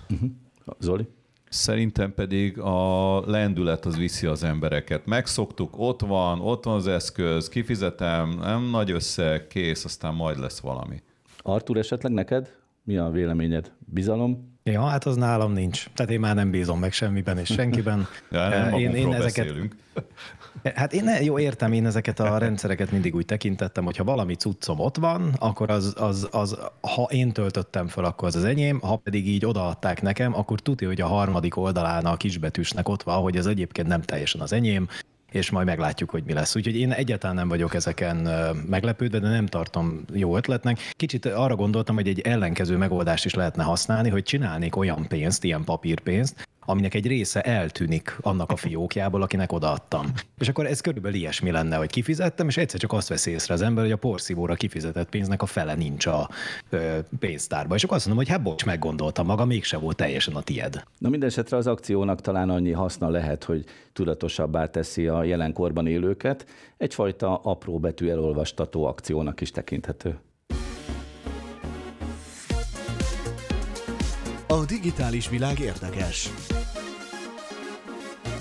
Zoli? Szerintem pedig a lendület az viszi az embereket. Megszoktuk, ott van, ott van az eszköz, kifizetem, nem nagy összeg, kész, aztán majd lesz valami. Artur, esetleg neked? Mi a véleményed? Bizalom? Ja, hát az nálam nincs. Tehát én már nem bízom meg semmiben és senkiben. Ja, nem én, én ezeket... beszélünk. Hát én ne, jó, értem, én ezeket a rendszereket mindig úgy tekintettem, hogy ha valami cuccom ott van, akkor az, az, az, ha én töltöttem fel, akkor az az enyém, ha pedig így odaadták nekem, akkor tudja, hogy a harmadik oldalán a kisbetűsnek ott van, hogy ez egyébként nem teljesen az enyém, és majd meglátjuk, hogy mi lesz. Úgyhogy én egyáltalán nem vagyok ezeken meglepődve, de nem tartom jó ötletnek. Kicsit arra gondoltam, hogy egy ellenkező megoldást is lehetne használni, hogy csinálnék olyan pénzt, ilyen papírpénzt, aminek egy része eltűnik annak a fiókjából, akinek odaadtam. És akkor ez körülbelül ilyesmi lenne, hogy kifizettem, és egyszer csak azt veszi észre az ember, hogy a porszívóra kifizetett pénznek a fele nincs a ö, pénztárban. És akkor azt mondom, hogy hát bocs, meggondoltam maga, mégse volt teljesen a tied. Na minden esetre az akciónak talán annyi haszna lehet, hogy tudatosabbá teszi a jelenkorban élőket. Egyfajta apró betű elolvastató akciónak is tekinthető. A digitális világ érdekes.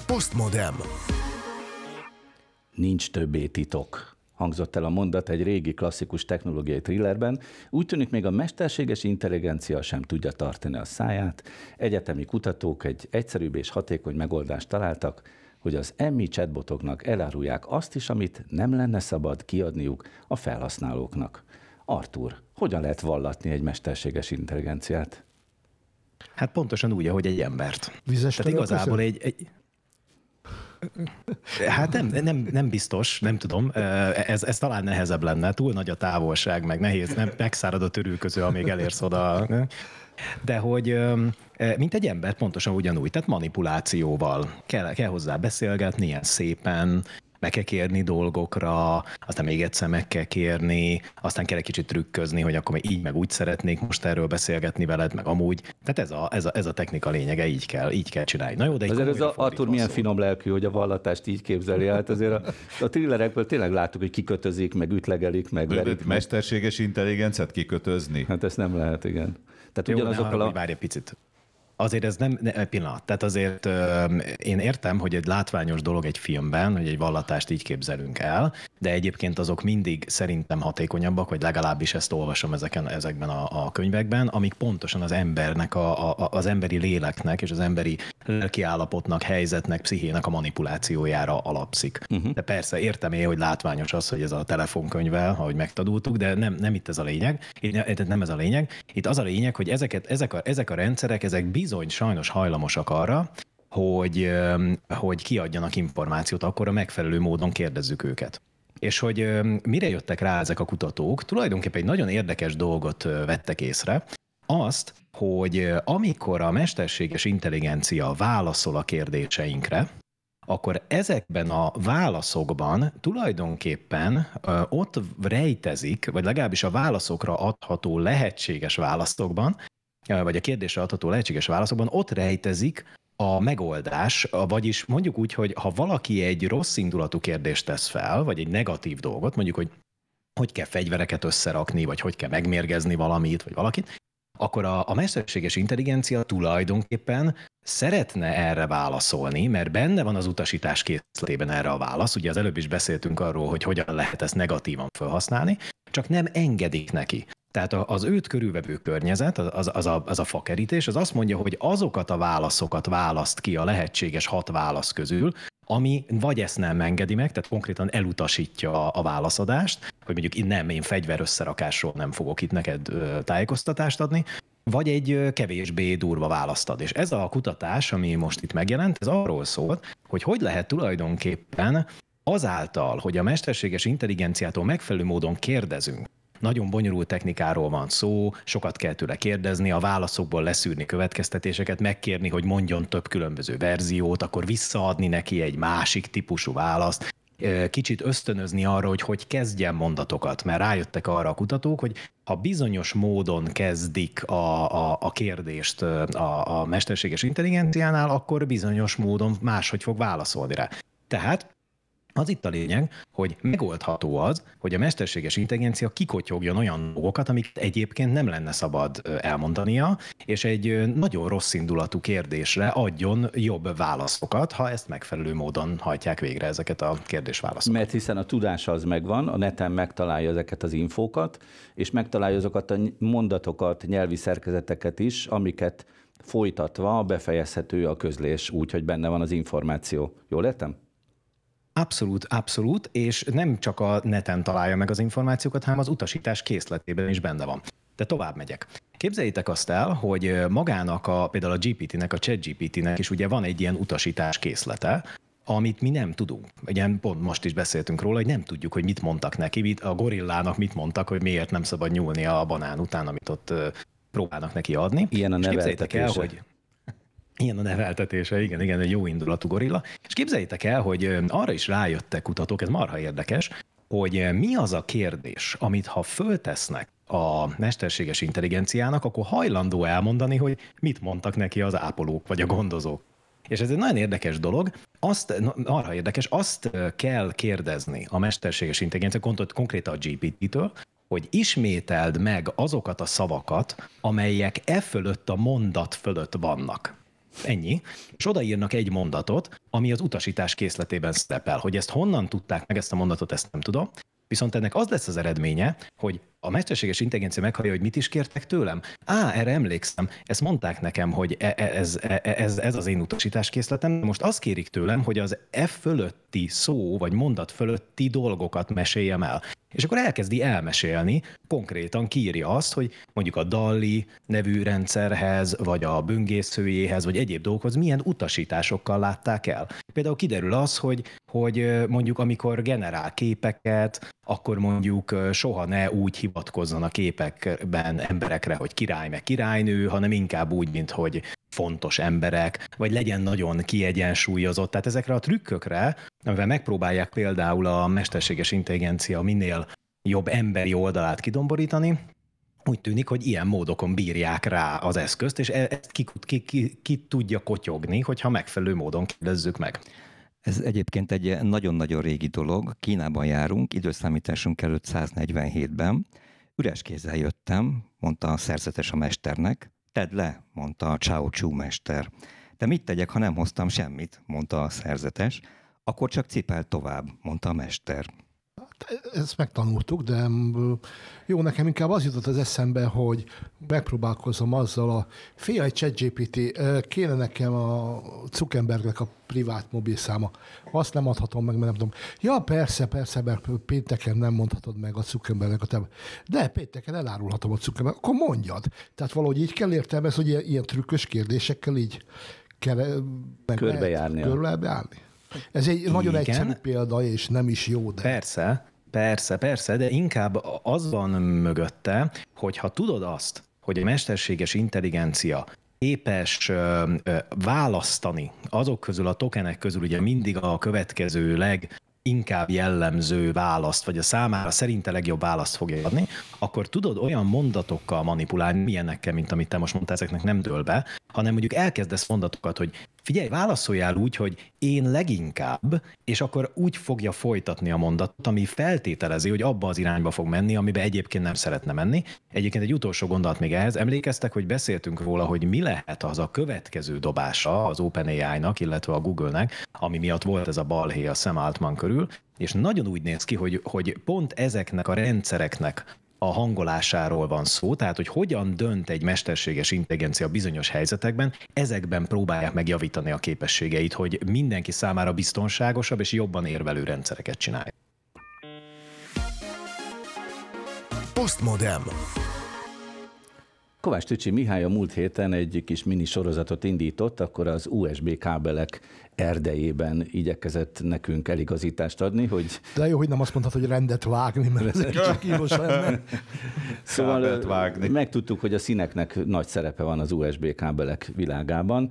Postmodem. Nincs többé titok. Hangzott el a mondat egy régi klasszikus technológiai thrillerben. Úgy tűnik még a mesterséges intelligencia sem tudja tartani a száját. Egyetemi kutatók egy egyszerűbb és hatékony megoldást találtak, hogy az emmi chatbotoknak elárulják azt is, amit nem lenne szabad kiadniuk a felhasználóknak. Artur, hogyan lehet vallatni egy mesterséges intelligenciát? Hát pontosan úgy, ahogy egy embert. Vizes Tehát igazából egy, egy Hát nem, nem, nem biztos, nem tudom. Ez, ez talán nehezebb lenne. Túl nagy a távolság, meg nehéz, nem megszárad a törülköző, amíg elérsz oda. De hogy mint egy ember pontosan ugyanúgy, tehát manipulációval kell, kell hozzá beszélgetni, ilyen szépen, meg kell kérni dolgokra, aztán még egyszer meg kell kérni, aztán kell egy kicsit trükközni, hogy akkor még így meg úgy szeretnék most erről beszélgetni veled, meg amúgy. Tehát ez a, ez a, ez a technika lényege, így kell, így kell csinálni. Na jó, de Azért ez a Artur milyen szól. finom lelkű, hogy a vallatást így képzeli. Hát azért a, a thrillerekből tényleg láttuk, hogy kikötözik, meg ütlegelik, meg De- verik. de. Mesterséges intelligenciát kikötözni? Hát ezt nem lehet, igen. Tehát ugyanazokkal a... Várj egy picit. Azért ez nem, ne, pillanat. Tehát azért ö, én értem, hogy egy látványos dolog egy filmben, hogy egy vallatást így képzelünk el, de egyébként azok mindig szerintem hatékonyabbak, vagy legalábbis ezt olvasom ezeken, ezekben a, a könyvekben, amik pontosan az embernek, a, a, az emberi léleknek és az emberi lelkiállapotnak, helyzetnek, pszichének a manipulációjára alapszik. Uh-huh. De persze értem én, hogy látványos az, hogy ez a telefonkönyvvel, ahogy megtanultuk, de nem, nem itt ez a lényeg. Itt nem ez a lényeg. Itt az a lényeg, hogy ezeket, ezek, a, ezek a rendszerek, ezek bizony sajnos hajlamosak arra, hogy, hogy kiadjanak információt, akkor a megfelelő módon kérdezzük őket. És hogy mire jöttek rá ezek a kutatók, tulajdonképpen egy nagyon érdekes dolgot vettek észre, azt, hogy amikor a mesterséges intelligencia válaszol a kérdéseinkre, akkor ezekben a válaszokban tulajdonképpen ott rejtezik, vagy legalábbis a válaszokra adható lehetséges válaszokban, vagy a kérdésre adható lehetséges válaszokban ott rejtezik a megoldás, vagyis mondjuk úgy, hogy ha valaki egy rossz indulatú kérdést tesz fel, vagy egy negatív dolgot, mondjuk, hogy hogy kell fegyvereket összerakni, vagy hogy kell megmérgezni valamit, vagy valakit, akkor a, a mesterséges intelligencia tulajdonképpen szeretne erre válaszolni, mert benne van az utasítás készletében erre a válasz. Ugye az előbb is beszéltünk arról, hogy hogyan lehet ezt negatívan felhasználni, csak nem engedik neki. Tehát az őt körülvevő környezet, az, az, a, az a fakerítés, az azt mondja, hogy azokat a válaszokat választ ki a lehetséges hat válasz közül, ami vagy ezt nem engedi meg, tehát konkrétan elutasítja a, a válaszadást, hogy mondjuk én nem, én fegyver összerakásról nem fogok itt neked tájékoztatást adni, vagy egy kevésbé durva választ ad. És ez a kutatás, ami most itt megjelent, ez arról szól, hogy hogy lehet tulajdonképpen azáltal, hogy a mesterséges intelligenciától megfelelő módon kérdezünk, nagyon bonyolult technikáról van szó, sokat kell tőle kérdezni, a válaszokból leszűrni következtetéseket, megkérni, hogy mondjon több különböző verziót, akkor visszaadni neki egy másik típusú választ, kicsit ösztönözni arra, hogy hogy kezdjen mondatokat, mert rájöttek arra a kutatók, hogy ha bizonyos módon kezdik a, a, a kérdést a, a mesterséges intelligenciánál, akkor bizonyos módon máshogy fog válaszolni rá. Tehát az itt a lényeg, hogy megoldható az, hogy a mesterséges intelligencia kikotyogjon olyan dolgokat, amik egyébként nem lenne szabad elmondania, és egy nagyon rossz indulatú kérdésre adjon jobb válaszokat, ha ezt megfelelő módon hajtják végre ezeket a kérdésválaszokat. Mert hiszen a tudás az megvan, a neten megtalálja ezeket az infókat, és megtalálja azokat a mondatokat, nyelvi szerkezeteket is, amiket folytatva befejezhető a közlés úgy, hogy benne van az információ. Jól értem? Abszolút, abszolút, és nem csak a neten találja meg az információkat, hanem az utasítás készletében is benne van. De tovább megyek. Képzeljétek azt el, hogy magának a, például a GPT-nek, a ChatGPT-nek is ugye van egy ilyen utasítás készlete, amit mi nem tudunk. Ugye pont most is beszéltünk róla, hogy nem tudjuk, hogy mit mondtak neki, mit, a gorillának mit mondtak, hogy miért nem szabad nyúlni a banán után, amit ott próbálnak neki adni. Ilyen a neveltetése. el, hogy Ilyen a neveltetése, igen, igen, egy jó indulatú gorilla. És képzeljétek el, hogy arra is rájöttek kutatók, ez marha érdekes, hogy mi az a kérdés, amit ha föltesznek a mesterséges intelligenciának, akkor hajlandó elmondani, hogy mit mondtak neki az ápolók vagy a gondozók. És ez egy nagyon érdekes dolog. Azt, arra érdekes, azt kell kérdezni a mesterséges intelligencia, konkrétan a GPT-től, hogy ismételd meg azokat a szavakat, amelyek e fölött a mondat fölött vannak. Ennyi. És odaírnak egy mondatot, ami az utasítás készletében szerepel. Hogy ezt honnan tudták meg ezt a mondatot, ezt nem tudom. Viszont ennek az lesz az eredménye, hogy a mesterséges intelligencia meghallja, hogy mit is kértek tőlem. Á, erre emlékszem, ezt mondták nekem, hogy e, e, ez, e, ez, ez az én utasításkészletem. Most azt kérik tőlem, hogy az F fölötti szó, vagy mondat fölötti dolgokat meséljem el. És akkor elkezdi elmesélni, konkrétan kírja azt, hogy mondjuk a Dalli nevű rendszerhez, vagy a böngészőjéhez, vagy egyéb dolgokhoz milyen utasításokkal látták el. Például kiderül az, hogy, hogy mondjuk amikor generál képeket, akkor mondjuk soha ne úgy hivatkozzon a képekben emberekre, hogy király meg királynő, hanem inkább úgy, mint hogy fontos emberek, vagy legyen nagyon kiegyensúlyozott. Tehát ezekre a trükkökre, amivel megpróbálják például a mesterséges intelligencia minél jobb emberi oldalát kidomborítani, úgy tűnik, hogy ilyen módokon bírják rá az eszközt, és e- ezt ki, ki, ki, ki tudja kotyogni, hogyha megfelelő módon kérdezzük meg. Ez egyébként egy nagyon-nagyon régi dolog. Kínában járunk, időszámításunk előtt 147-ben. Üres kézzel jöttem, mondta a szerzetes a mesternek. Tedd le, mondta a Chao Chu mester. De mit tegyek, ha nem hoztam semmit, mondta a szerzetes. Akkor csak cipel tovább, mondta a mester ezt megtanultuk, de jó, nekem inkább az jutott az eszembe, hogy megpróbálkozom azzal a fia egy ChatGPT, kéne nekem a Zuckerbergnek a privát mobilszáma. Azt nem adhatom meg, mert nem tudom. Ja, persze, persze, mert pénteken nem mondhatod meg a Zuckerbergnek a te. De pénteken elárulhatom a Zuckerberg. Akkor mondjad. Tehát valahogy így kell értelmezni, hogy ilyen, ilyen trükkös kérdésekkel így kell körbejárni. Körbejárni. Ez egy Igen. nagyon egyszerű példa, és nem is jó, de... Persze, persze, persze, de inkább az van mögötte, hogy ha tudod azt, hogy a mesterséges intelligencia képes ö, ö, választani azok közül a tokenek közül ugye mindig a következő leg inkább jellemző választ, vagy a számára szerinte legjobb választ fogja adni, akkor tudod olyan mondatokkal manipulálni, milyenekkel, mint amit te most mondtál, ezeknek nem dől be, hanem mondjuk elkezdesz mondatokat, hogy figyelj, válaszoljál úgy, hogy én leginkább, és akkor úgy fogja folytatni a mondatot, ami feltételezi, hogy abba az irányba fog menni, amibe egyébként nem szeretne menni. Egyébként egy utolsó gondolat még ehhez. Emlékeztek, hogy beszéltünk róla, hogy mi lehet az a következő dobása az OpenAI-nak, illetve a Google-nek, ami miatt volt ez a balhé a Sam Altman körül, és nagyon úgy néz ki, hogy, hogy pont ezeknek a rendszereknek a hangolásáról van szó, tehát hogy hogyan dönt egy mesterséges intelligencia bizonyos helyzetekben, ezekben próbálják megjavítani a képességeit, hogy mindenki számára biztonságosabb és jobban érvelő rendszereket csinálja. Postmodem. Kovács Tücsi Mihály a múlt héten egy kis mini sorozatot indított, akkor az USB kábelek erdejében igyekezett nekünk eligazítást adni, hogy... De jó, hogy nem azt mondtad, hogy rendet vágni, mert ez egy kicsit kínos lenne. Szóval vágni. megtudtuk, hogy a színeknek nagy szerepe van az USB kábelek világában,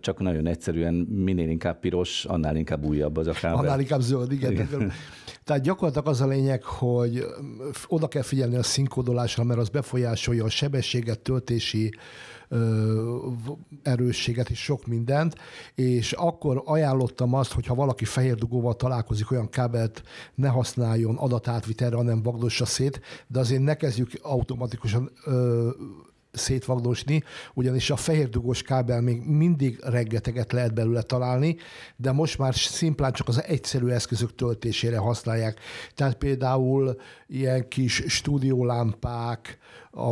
csak nagyon egyszerűen minél inkább piros, annál inkább újabb az a kábel. Annál inkább zöld, igen. igen. Tehát gyakorlatilag az a lényeg, hogy oda kell figyelni a színkódolásra, mert az befolyásolja a sebességet, töltési erősséget és sok mindent, és akkor ajánlottam azt, hogy ha valaki fehér dugóval találkozik, olyan kábelt ne használjon adatátvitelre, hanem vagdossa szét, de azért ne kezdjük automatikusan ö, szétvagdosni, ugyanis a fehér dugós kábel még mindig reggeteget lehet belőle találni, de most már szimplán csak az egyszerű eszközök töltésére használják. Tehát például ilyen kis stúdiólámpák,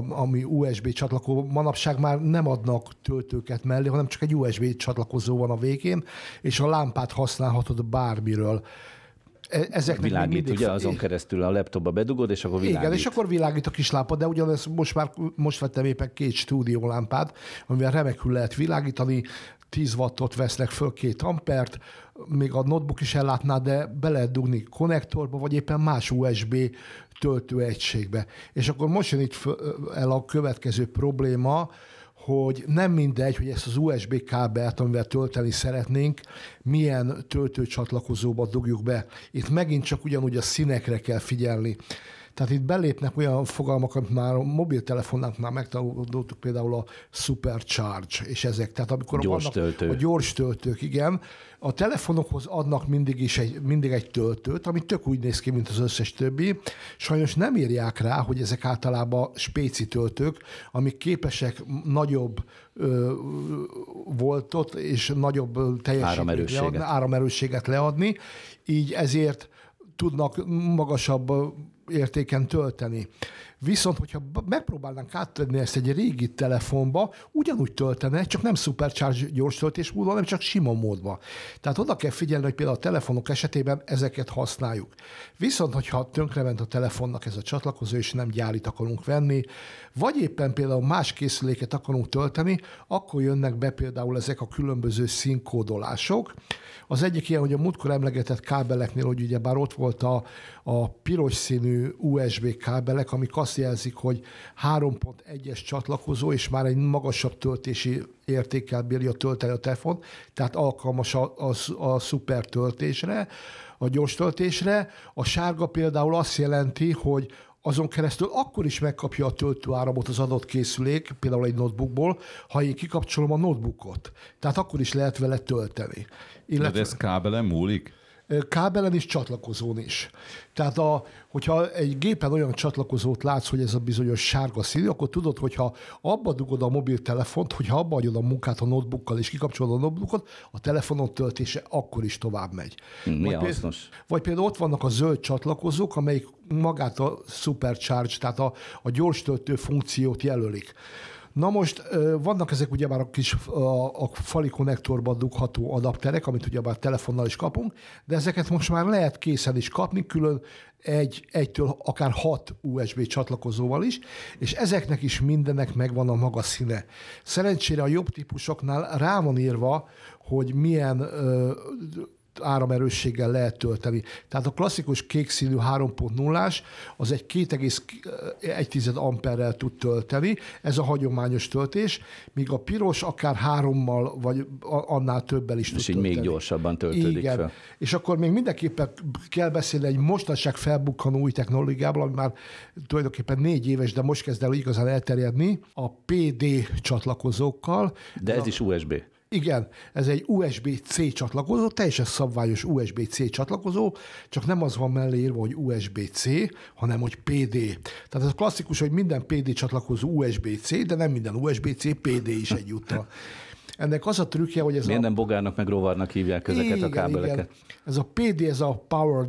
ami USB csatlakozó, manapság már nem adnak töltőket mellé, hanem csak egy USB csatlakozó van a végén, és a lámpát használhatod bármiről. E- Ezeknek Világít, mindig- ugye, azon keresztül a laptopba bedugod, és akkor világít. igen, és akkor világít a kis lámpa, de ugyanez most már most vettem éppen két stúdiólámpát, amivel remekül lehet világítani, 10 wattot vesznek föl, két ampert, még a notebook is ellátná, de be lehet dugni konnektorba, vagy éppen más USB töltőegységbe. És akkor most jön itt el a következő probléma, hogy nem mindegy, hogy ezt az USB kábelt, amivel tölteni szeretnénk, milyen töltőcsatlakozóba dugjuk be. Itt megint csak ugyanúgy a színekre kell figyelni. Tehát itt belépnek olyan fogalmak, amit már a mobiltelefonnáknál megtanultuk, például a supercharge, és ezek. Tehát amikor Gyors vannak töltő. a gyors töltők, igen. A telefonokhoz adnak mindig is egy, mindig egy töltőt, ami tök úgy néz ki, mint az összes többi. Sajnos nem írják rá, hogy ezek általában spéci töltők, amik képesek nagyobb ö, voltot és nagyobb teljesítményt Áramerősséget. leadni, áramerősséget leadni, így ezért tudnak magasabb értéken tölteni. Viszont, hogyha megpróbálnánk áttenni ezt egy régi telefonba, ugyanúgy töltene, csak nem supercharge gyors töltés módban, hanem csak sima módban. Tehát oda kell figyelni, hogy például a telefonok esetében ezeket használjuk. Viszont, hogyha tönkrement a telefonnak ez a csatlakozó, és nem gyárit akarunk venni, vagy éppen például más készüléket akarunk tölteni, akkor jönnek be például ezek a különböző színkódolások. Az egyik ilyen, hogy a múltkor emlegetett kábeleknél, hogy ugye bár ott volt a, a piros színű USB kábelek, amik azt jelzik, hogy 3.1-es csatlakozó, és már egy magasabb töltési értékkel bírja tölteni a telefon, tehát alkalmas a, a, a szuper töltésre, a gyors töltésre. A sárga például azt jelenti, hogy azon keresztül akkor is megkapja a töltőáramot az adott készülék, például egy notebookból, ha én kikapcsolom a notebookot. Tehát akkor is lehet vele tölteni. De Illetve ez kábelen múlik? Kábelen és csatlakozón is. Tehát a, hogyha egy gépen olyan csatlakozót látsz, hogy ez a bizonyos sárga színű, akkor tudod, hogyha abba dugod a mobiltelefont, hogyha abba adod a munkát a notebookkal és kikapcsolod a notebookot, a telefonod töltése akkor is tovább megy. Hm, milyen Vagy péld- hasznos. Vagy például ott vannak a zöld csatlakozók, amelyik magát a supercharge, tehát a, a gyors töltő funkciót jelölik. Na most vannak ezek ugyebár a kis a, a fali konnektorba dugható adapterek, amit ugyebár telefonnal is kapunk, de ezeket most már lehet készen is kapni, külön egy, egytől akár hat USB csatlakozóval is, és ezeknek is mindennek megvan a maga színe. Szerencsére a jobb típusoknál rá van írva, hogy milyen ö, áramerősséggel lehet tölteni. Tehát a klasszikus kék színű 3.0-ás az egy 2,1 amperrel tud tölteni, ez a hagyományos töltés, míg a piros akár hárommal, vagy a- annál többel is tud És így tölteni. még gyorsabban töltődik Igen. fel. És akkor még mindenképpen kell beszélni egy mostanság felbukkanó új technológiából, ami már tulajdonképpen négy éves, de most kezd el igazán elterjedni, a PD csatlakozókkal. De ez is USB. Igen, ez egy USB-C csatlakozó, teljesen szabványos USB-C csatlakozó, csak nem az van mellé írva, hogy USB-C, hanem hogy PD. Tehát ez klasszikus, hogy minden PD csatlakozó USB-C, de nem minden USB-C, PD is egyúttal. Ennek az a trükkje, hogy ez Miért a... nem bogárnak meg rovárnak hívják ezeket a kábeleket? Ez a PD, ez a Power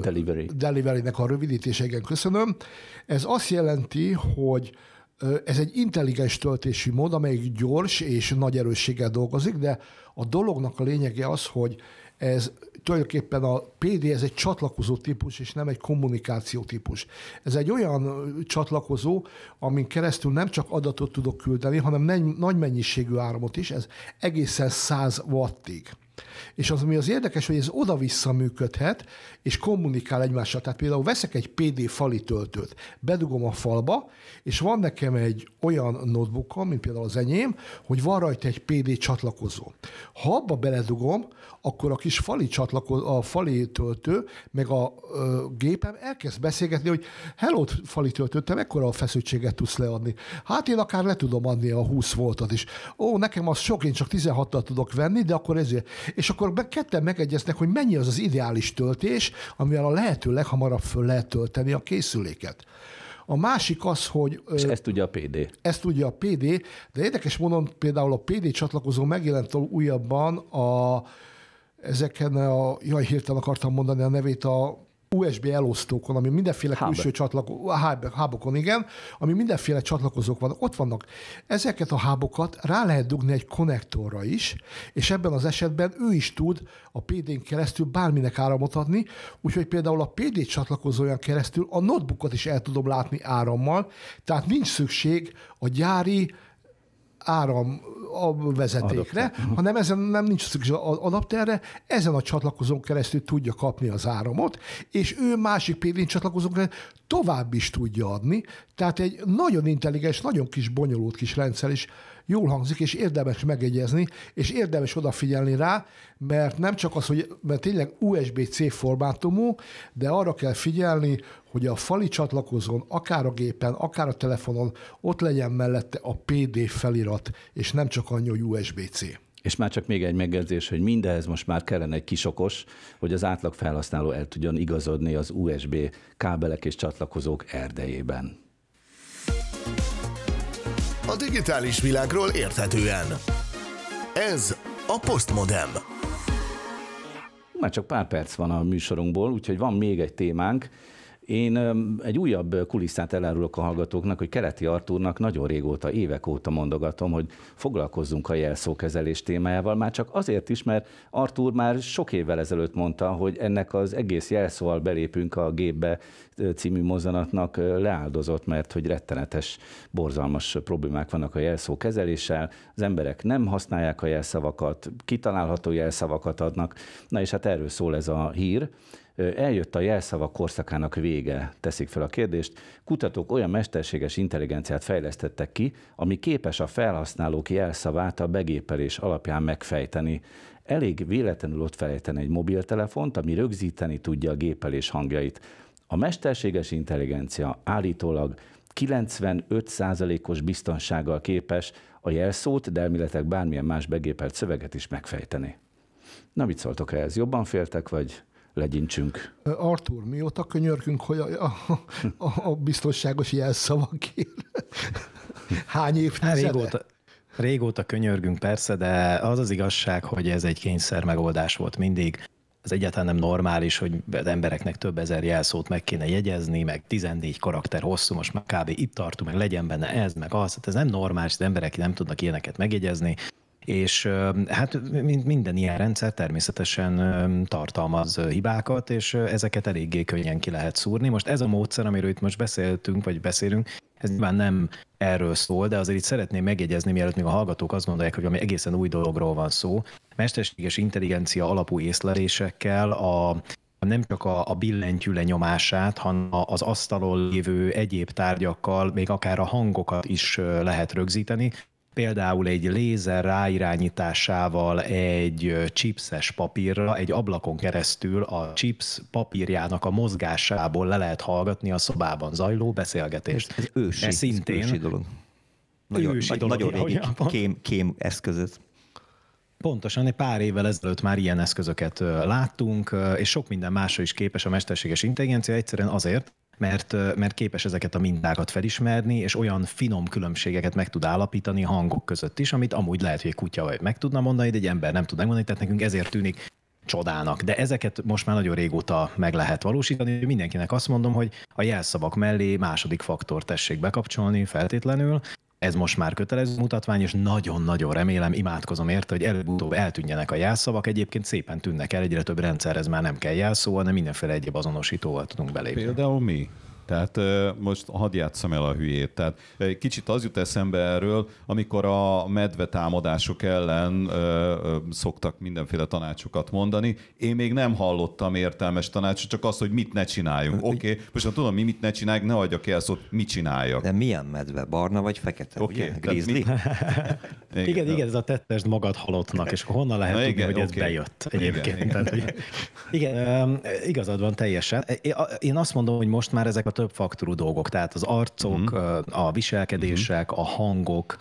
Delivery. Delivery-nek a rövidítése, igen, köszönöm. Ez azt jelenti, hogy ez egy intelligens töltési mód, amelyik gyors és nagy erősséggel dolgozik, de a dolognak a lényege az, hogy ez tulajdonképpen a PD ez egy csatlakozó típus, és nem egy kommunikáció típus. Ez egy olyan csatlakozó, amin keresztül nem csak adatot tudok küldeni, hanem nagy mennyiségű áramot is, ez egészen 100 wattig. És az, ami az érdekes, hogy ez oda-vissza működhet, és kommunikál egymással. Tehát például veszek egy PD fali töltőt, bedugom a falba, és van nekem egy olyan notebookom, mint például az enyém, hogy van rajta egy PD csatlakozó. Ha abba beledugom, akkor a kis fali, csatlakozó, a fali töltő, meg a ö, gépem elkezd beszélgetni, hogy hello, fali töltő, te mekkora a feszültséget tudsz leadni? Hát én akár le tudom adni a 20 voltat is. Ó, nekem az sok, én csak 16-tal tudok venni, de akkor ezért. És akkor be, ketten megegyeznek, hogy mennyi az az ideális töltés, amivel a lehető leghamarabb föl lehet tölteni a készüléket. A másik az, hogy... És ezt tudja a PD. Ezt tudja a PD, de érdekes módon például a PD csatlakozó megjelent újabban a, ezeken a, jaj, hirtelen akartam mondani a nevét, a USB elosztókon, ami mindenféle Hub. külső csatlakozók, hábokon, igen, ami mindenféle csatlakozók vannak, ott vannak. Ezeket a hábokat rá lehet dugni egy konnektorra is, és ebben az esetben ő is tud a PD-n keresztül bárminek áramot adni, úgyhogy például a PD csatlakozóján keresztül a notebookot is el tudom látni árammal, tehát nincs szükség a gyári áram a vezetékre, Adapter. hanem ezen nem nincs szükség az adapterre, ezen a csatlakozón keresztül tudja kapni az áramot, és ő másik PV csatlakozókra tovább is tudja adni, tehát egy nagyon intelligens, nagyon kis bonyolult kis rendszer is jól hangzik, és érdemes megegyezni, és érdemes odafigyelni rá, mert nem csak az, hogy mert tényleg USB-C formátumú, de arra kell figyelni, hogy a fali csatlakozón, akár a gépen, akár a telefonon ott legyen mellette a PD felirat, és nem csak annyi, hogy USB-C. És már csak még egy megjegyzés, hogy mindehhez most már kellene egy kisokos, hogy az átlag felhasználó el tudjon igazodni az USB kábelek és csatlakozók erdejében. A digitális világról érthetően. Ez a Postmodem. Már csak pár perc van a műsorunkból, úgyhogy van még egy témánk, én egy újabb kulisszát elárulok a hallgatóknak, hogy Keleti Artúrnak nagyon régóta, évek óta mondogatom, hogy foglalkozzunk a jelszókezelés témájával, már csak azért is, mert Artúr már sok évvel ezelőtt mondta, hogy ennek az egész jelszóval belépünk a gépbe című mozzanatnak leáldozott, mert hogy rettenetes, borzalmas problémák vannak a jelszó kezeléssel, az emberek nem használják a jelszavakat, kitalálható jelszavakat adnak, na és hát erről szól ez a hír, Eljött a jelszavak korszakának vége, teszik fel a kérdést. Kutatók olyan mesterséges intelligenciát fejlesztettek ki, ami képes a felhasználók jelszavát a begépelés alapján megfejteni. Elég véletlenül ott felejteni egy mobiltelefont, ami rögzíteni tudja a gépelés hangjait. A mesterséges intelligencia állítólag 95%-os biztonsággal képes a jelszót, de elméletek bármilyen más begépelt szöveget is megfejteni. Na, mit szóltok ehhez? Jobban féltek, vagy legyintsünk. Artur, mióta könyörgünk, hogy a, a, a, a biztonságos jelszavakért? Hány év hát régóta, régóta könyörgünk persze, de az az igazság, hogy ez egy kényszer megoldás volt mindig. Ez egyáltalán nem normális, hogy az embereknek több ezer jelszót meg kéne jegyezni, meg 14 karakter hosszú, most már kb. itt tartunk, meg legyen benne ez, meg az. Hát ez nem normális, az emberek nem tudnak ilyeneket megjegyezni és hát minden ilyen rendszer természetesen tartalmaz hibákat, és ezeket eléggé könnyen ki lehet szúrni. Most ez a módszer, amiről itt most beszéltünk, vagy beszélünk, ez nyilván nem erről szól, de azért itt szeretném megjegyezni, mielőtt még a hallgatók azt gondolják, hogy ami egészen új dologról van szó. Mesterséges intelligencia alapú észlelésekkel a nem csak a, a billentyű lenyomását, hanem az asztalon lévő egyéb tárgyakkal, még akár a hangokat is lehet rögzíteni, például egy lézer ráirányításával egy chipses papírra, egy ablakon keresztül a chips papírjának a mozgásából le lehet hallgatni a szobában zajló beszélgetést. Ez, ez ősi, ez szintén ősi dolog. Nagyon, ősi nagy, dolog, nagyon régi kém, kém eszközött. Pontosan, egy pár évvel ezelőtt már ilyen eszközöket láttunk, és sok minden másra is képes a mesterséges intelligencia, egyszerűen azért, mert, mert képes ezeket a mintákat felismerni, és olyan finom különbségeket meg tud állapítani hangok között is, amit amúgy lehet, hogy egy kutya vagy meg tudna mondani, de egy ember nem tud megmondani, tehát nekünk ezért tűnik csodának. De ezeket most már nagyon régóta meg lehet valósítani. Mindenkinek azt mondom, hogy a jelszavak mellé második faktor tessék bekapcsolni feltétlenül, ez most már kötelező mutatvány, és nagyon-nagyon remélem, imádkozom érte, hogy előbb-utóbb eltűnjenek a jelszavak. Egyébként szépen tűnnek el, egyre több rendszerhez már nem kell jelszó, hanem mindenféle egyéb azonosítóval tudunk belépni. Például mi? Tehát most hadd játszom el a hülyét. Tehát kicsit az jut eszembe erről, amikor a medve támadások ellen szoktak mindenféle tanácsokat mondani. Én még nem hallottam értelmes tanácsot, csak azt, hogy mit ne csináljunk. Oké, okay, most tudom, mi mit ne csináljunk, ne adjak el szót, mit csináljak. De milyen medve? Barna vagy fekete? Oké, okay, Grizzly? igen, igen, igen, ez a tettest magad halottnak, és honnan lehet Na, tudni, igen, hogy ez okay. bejött egyébként. Igen, igen. Tehát, hogy, igen, igazad van teljesen. Én azt mondom, hogy most már ezek a több faktorú dolgok, tehát az arcok, mm. a viselkedések, mm. a hangok,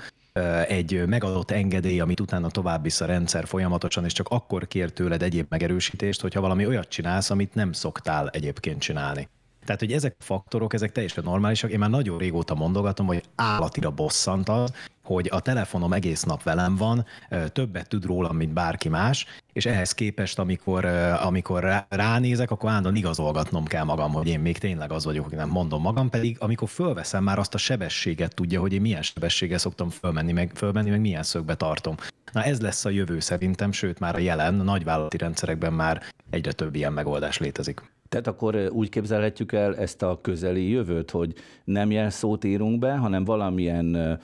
egy megadott engedély, amit utána tovább visz a rendszer folyamatosan, és csak akkor kér tőled egyéb megerősítést, hogyha valami olyat csinálsz, amit nem szoktál egyébként csinálni. Tehát, hogy ezek a faktorok, ezek teljesen normálisak. Én már nagyon régóta mondogatom, hogy állatira bosszant az, hogy a telefonom egész nap velem van, többet tud rólam, mint bárki más, és ehhez képest, amikor, amikor ránézek, akkor állandóan igazolgatnom kell magam, hogy én még tényleg az vagyok, hogy nem mondom magam, pedig amikor fölveszem már azt a sebességet tudja, hogy én milyen sebességgel szoktam fölmenni, meg, fölmenni, meg milyen szögbe tartom. Na ez lesz a jövő szerintem, sőt már a jelen, a nagyvállalati rendszerekben már egyre több ilyen megoldás létezik. Tehát akkor úgy képzelhetjük el ezt a közeli jövőt, hogy nem jelszót írunk be, hanem valamilyen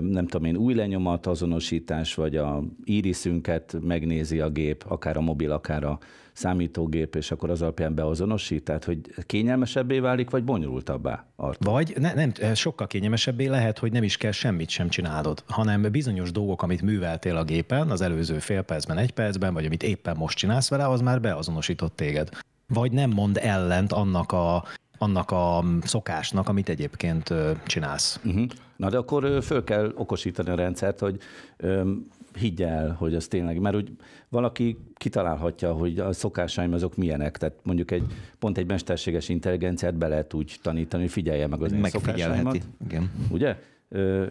nem tudom én, új lenyomat azonosítás, vagy a íriszünket megnézi a gép, akár a mobil, akár a számítógép, és akkor az alapján beazonosít? Tehát, hogy kényelmesebbé válik, vagy bonyolultabbá? Artur? Vagy ne, nem, sokkal kényelmesebbé lehet, hogy nem is kell semmit sem csinálod, hanem bizonyos dolgok, amit műveltél a gépen az előző fél percben, egy percben, vagy amit éppen most csinálsz vele, az már beazonosított téged vagy nem mond ellent annak a, annak a szokásnak, amit egyébként csinálsz. Uh-huh. Na de akkor föl kell okosítani a rendszert, hogy higgy el, hogy az tényleg, mert úgy valaki kitalálhatja, hogy a szokásaim azok milyenek, tehát mondjuk egy pont egy mesterséges intelligenciát be lehet úgy tanítani, hogy figyelje meg az én szokásaimat. Igen. Ugye?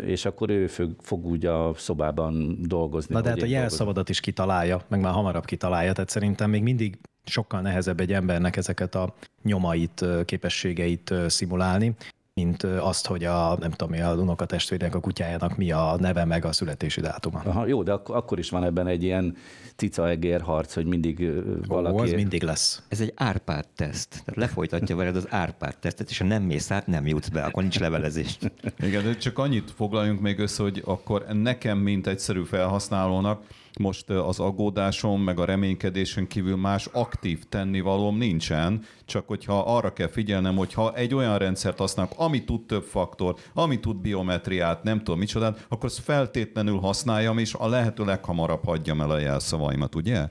és akkor ő fog, fog úgy a szobában dolgozni. Na de hát a jelszavadat is kitalálja, meg már hamarabb kitalálja, tehát szerintem még mindig sokkal nehezebb egy embernek ezeket a nyomait, képességeit szimulálni, mint azt, hogy a, nem tudom, a unokatestvérnek, a kutyájának mi a neve, meg a születési dátuma. Aha, jó, de ak- akkor is van ebben egy ilyen cica-egér harc, hogy mindig valaki... Ó, az mindig lesz. Ez egy árpád teszt. Tehát lefolytatja veled az árpád tesztet, és ha nem mész át, nem jutsz be, akkor nincs levelezés. Igen, de csak annyit foglaljunk még össze, hogy akkor nekem, mint egyszerű felhasználónak, most az aggódásom, meg a reménykedésen kívül más aktív tennivalóm nincsen, csak hogyha arra kell figyelnem, hogy ha egy olyan rendszert használok, ami tud több faktor, ami tud biometriát, nem tudom micsodát, akkor azt feltétlenül használjam, és a lehető leghamarabb hagyjam el a jelszavaimat, ugye?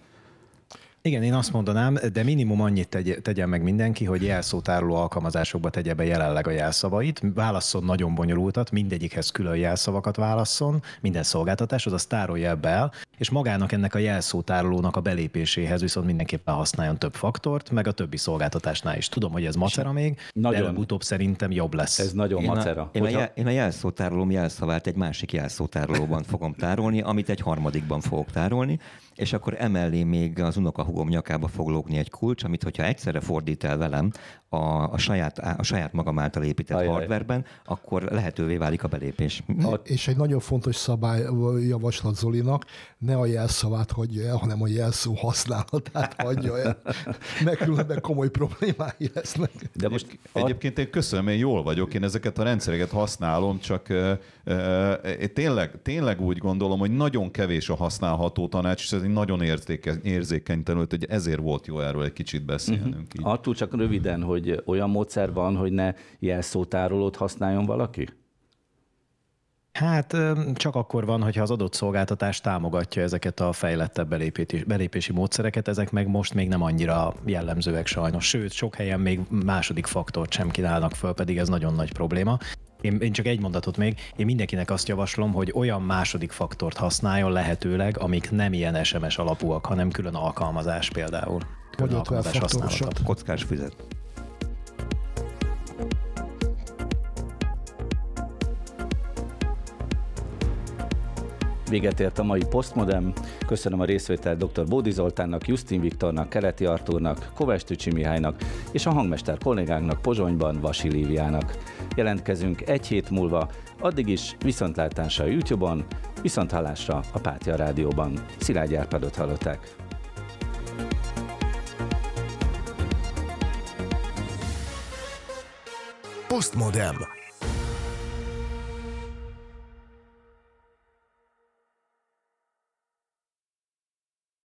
Igen, én azt mondanám, de minimum annyit tegy, tegyen meg mindenki, hogy jelszótároló alkalmazásokba tegye be jelenleg a jelszavait, válasszon nagyon bonyolultat, mindegyikhez külön jelszavakat válasszon, minden szolgáltatás, az tárolja el, és magának ennek a jelszótárolónak a belépéséhez viszont mindenképpen használjon több faktort, meg a többi szolgáltatásnál is. Tudom, hogy ez macera még, nagyon, de utóbb szerintem jobb lesz. Ez nagyon én macera. A, én, Hogyha... a, én a jelszótárolóm jelszavát egy másik jelszótárolóban fogom tárolni, amit egy harmadikban fogok tárolni, és akkor emellé még az unokahugom nyakába fog lógni egy kulcs, amit hogyha egyszerre fordít el velem a, a, saját, a saját magam által épített Ajaj. hardwareben, akkor lehetővé válik a belépés. A... És egy nagyon fontos szabály javaslat Zolinak, ne a jelszavát hagyja el, hanem a jelszó használatát hagyja el, mert különben komoly problémái lesznek. De most Egyébként én köszönöm, én jól vagyok, én ezeket a rendszereket használom, csak uh, uh, én tényleg, tényleg úgy gondolom, hogy nagyon kevés a használható tanács, és ez egy nagyon érzéke, érzékeny terület, hogy ezért volt jó erről egy kicsit beszélnünk. Uh-huh. Így. Attól csak röviden, hogy olyan módszer van, hogy ne jelszótárolót használjon valaki? Hát csak akkor van, hogyha az adott szolgáltatás támogatja ezeket a fejlettebb belépési, belépési módszereket, ezek meg most még nem annyira jellemzőek sajnos. Sőt, sok helyen még második faktort sem kínálnak föl, pedig ez nagyon nagy probléma. Én, én csak egy mondatot még, én mindenkinek azt javaslom, hogy olyan második faktort használjon lehetőleg, amik nem ilyen SMS alapúak, hanem külön alkalmazás például. Külön alkalmazás használata. Kockás füzet. Véget ért a mai Postmodem. Köszönöm a részvételt dr. Bódi Zoltánnak, Justin Viktornak, Keleti Artúrnak, Kovács Tücsi Mihálynak és a hangmester kollégánknak Pozsonyban Vasi Líviának. Jelentkezünk egy hét múlva, addig is viszontlátásra a YouTube-on, viszonthallásra a Pátia Rádióban. Szilágy Árpádot hallották. Postmodem.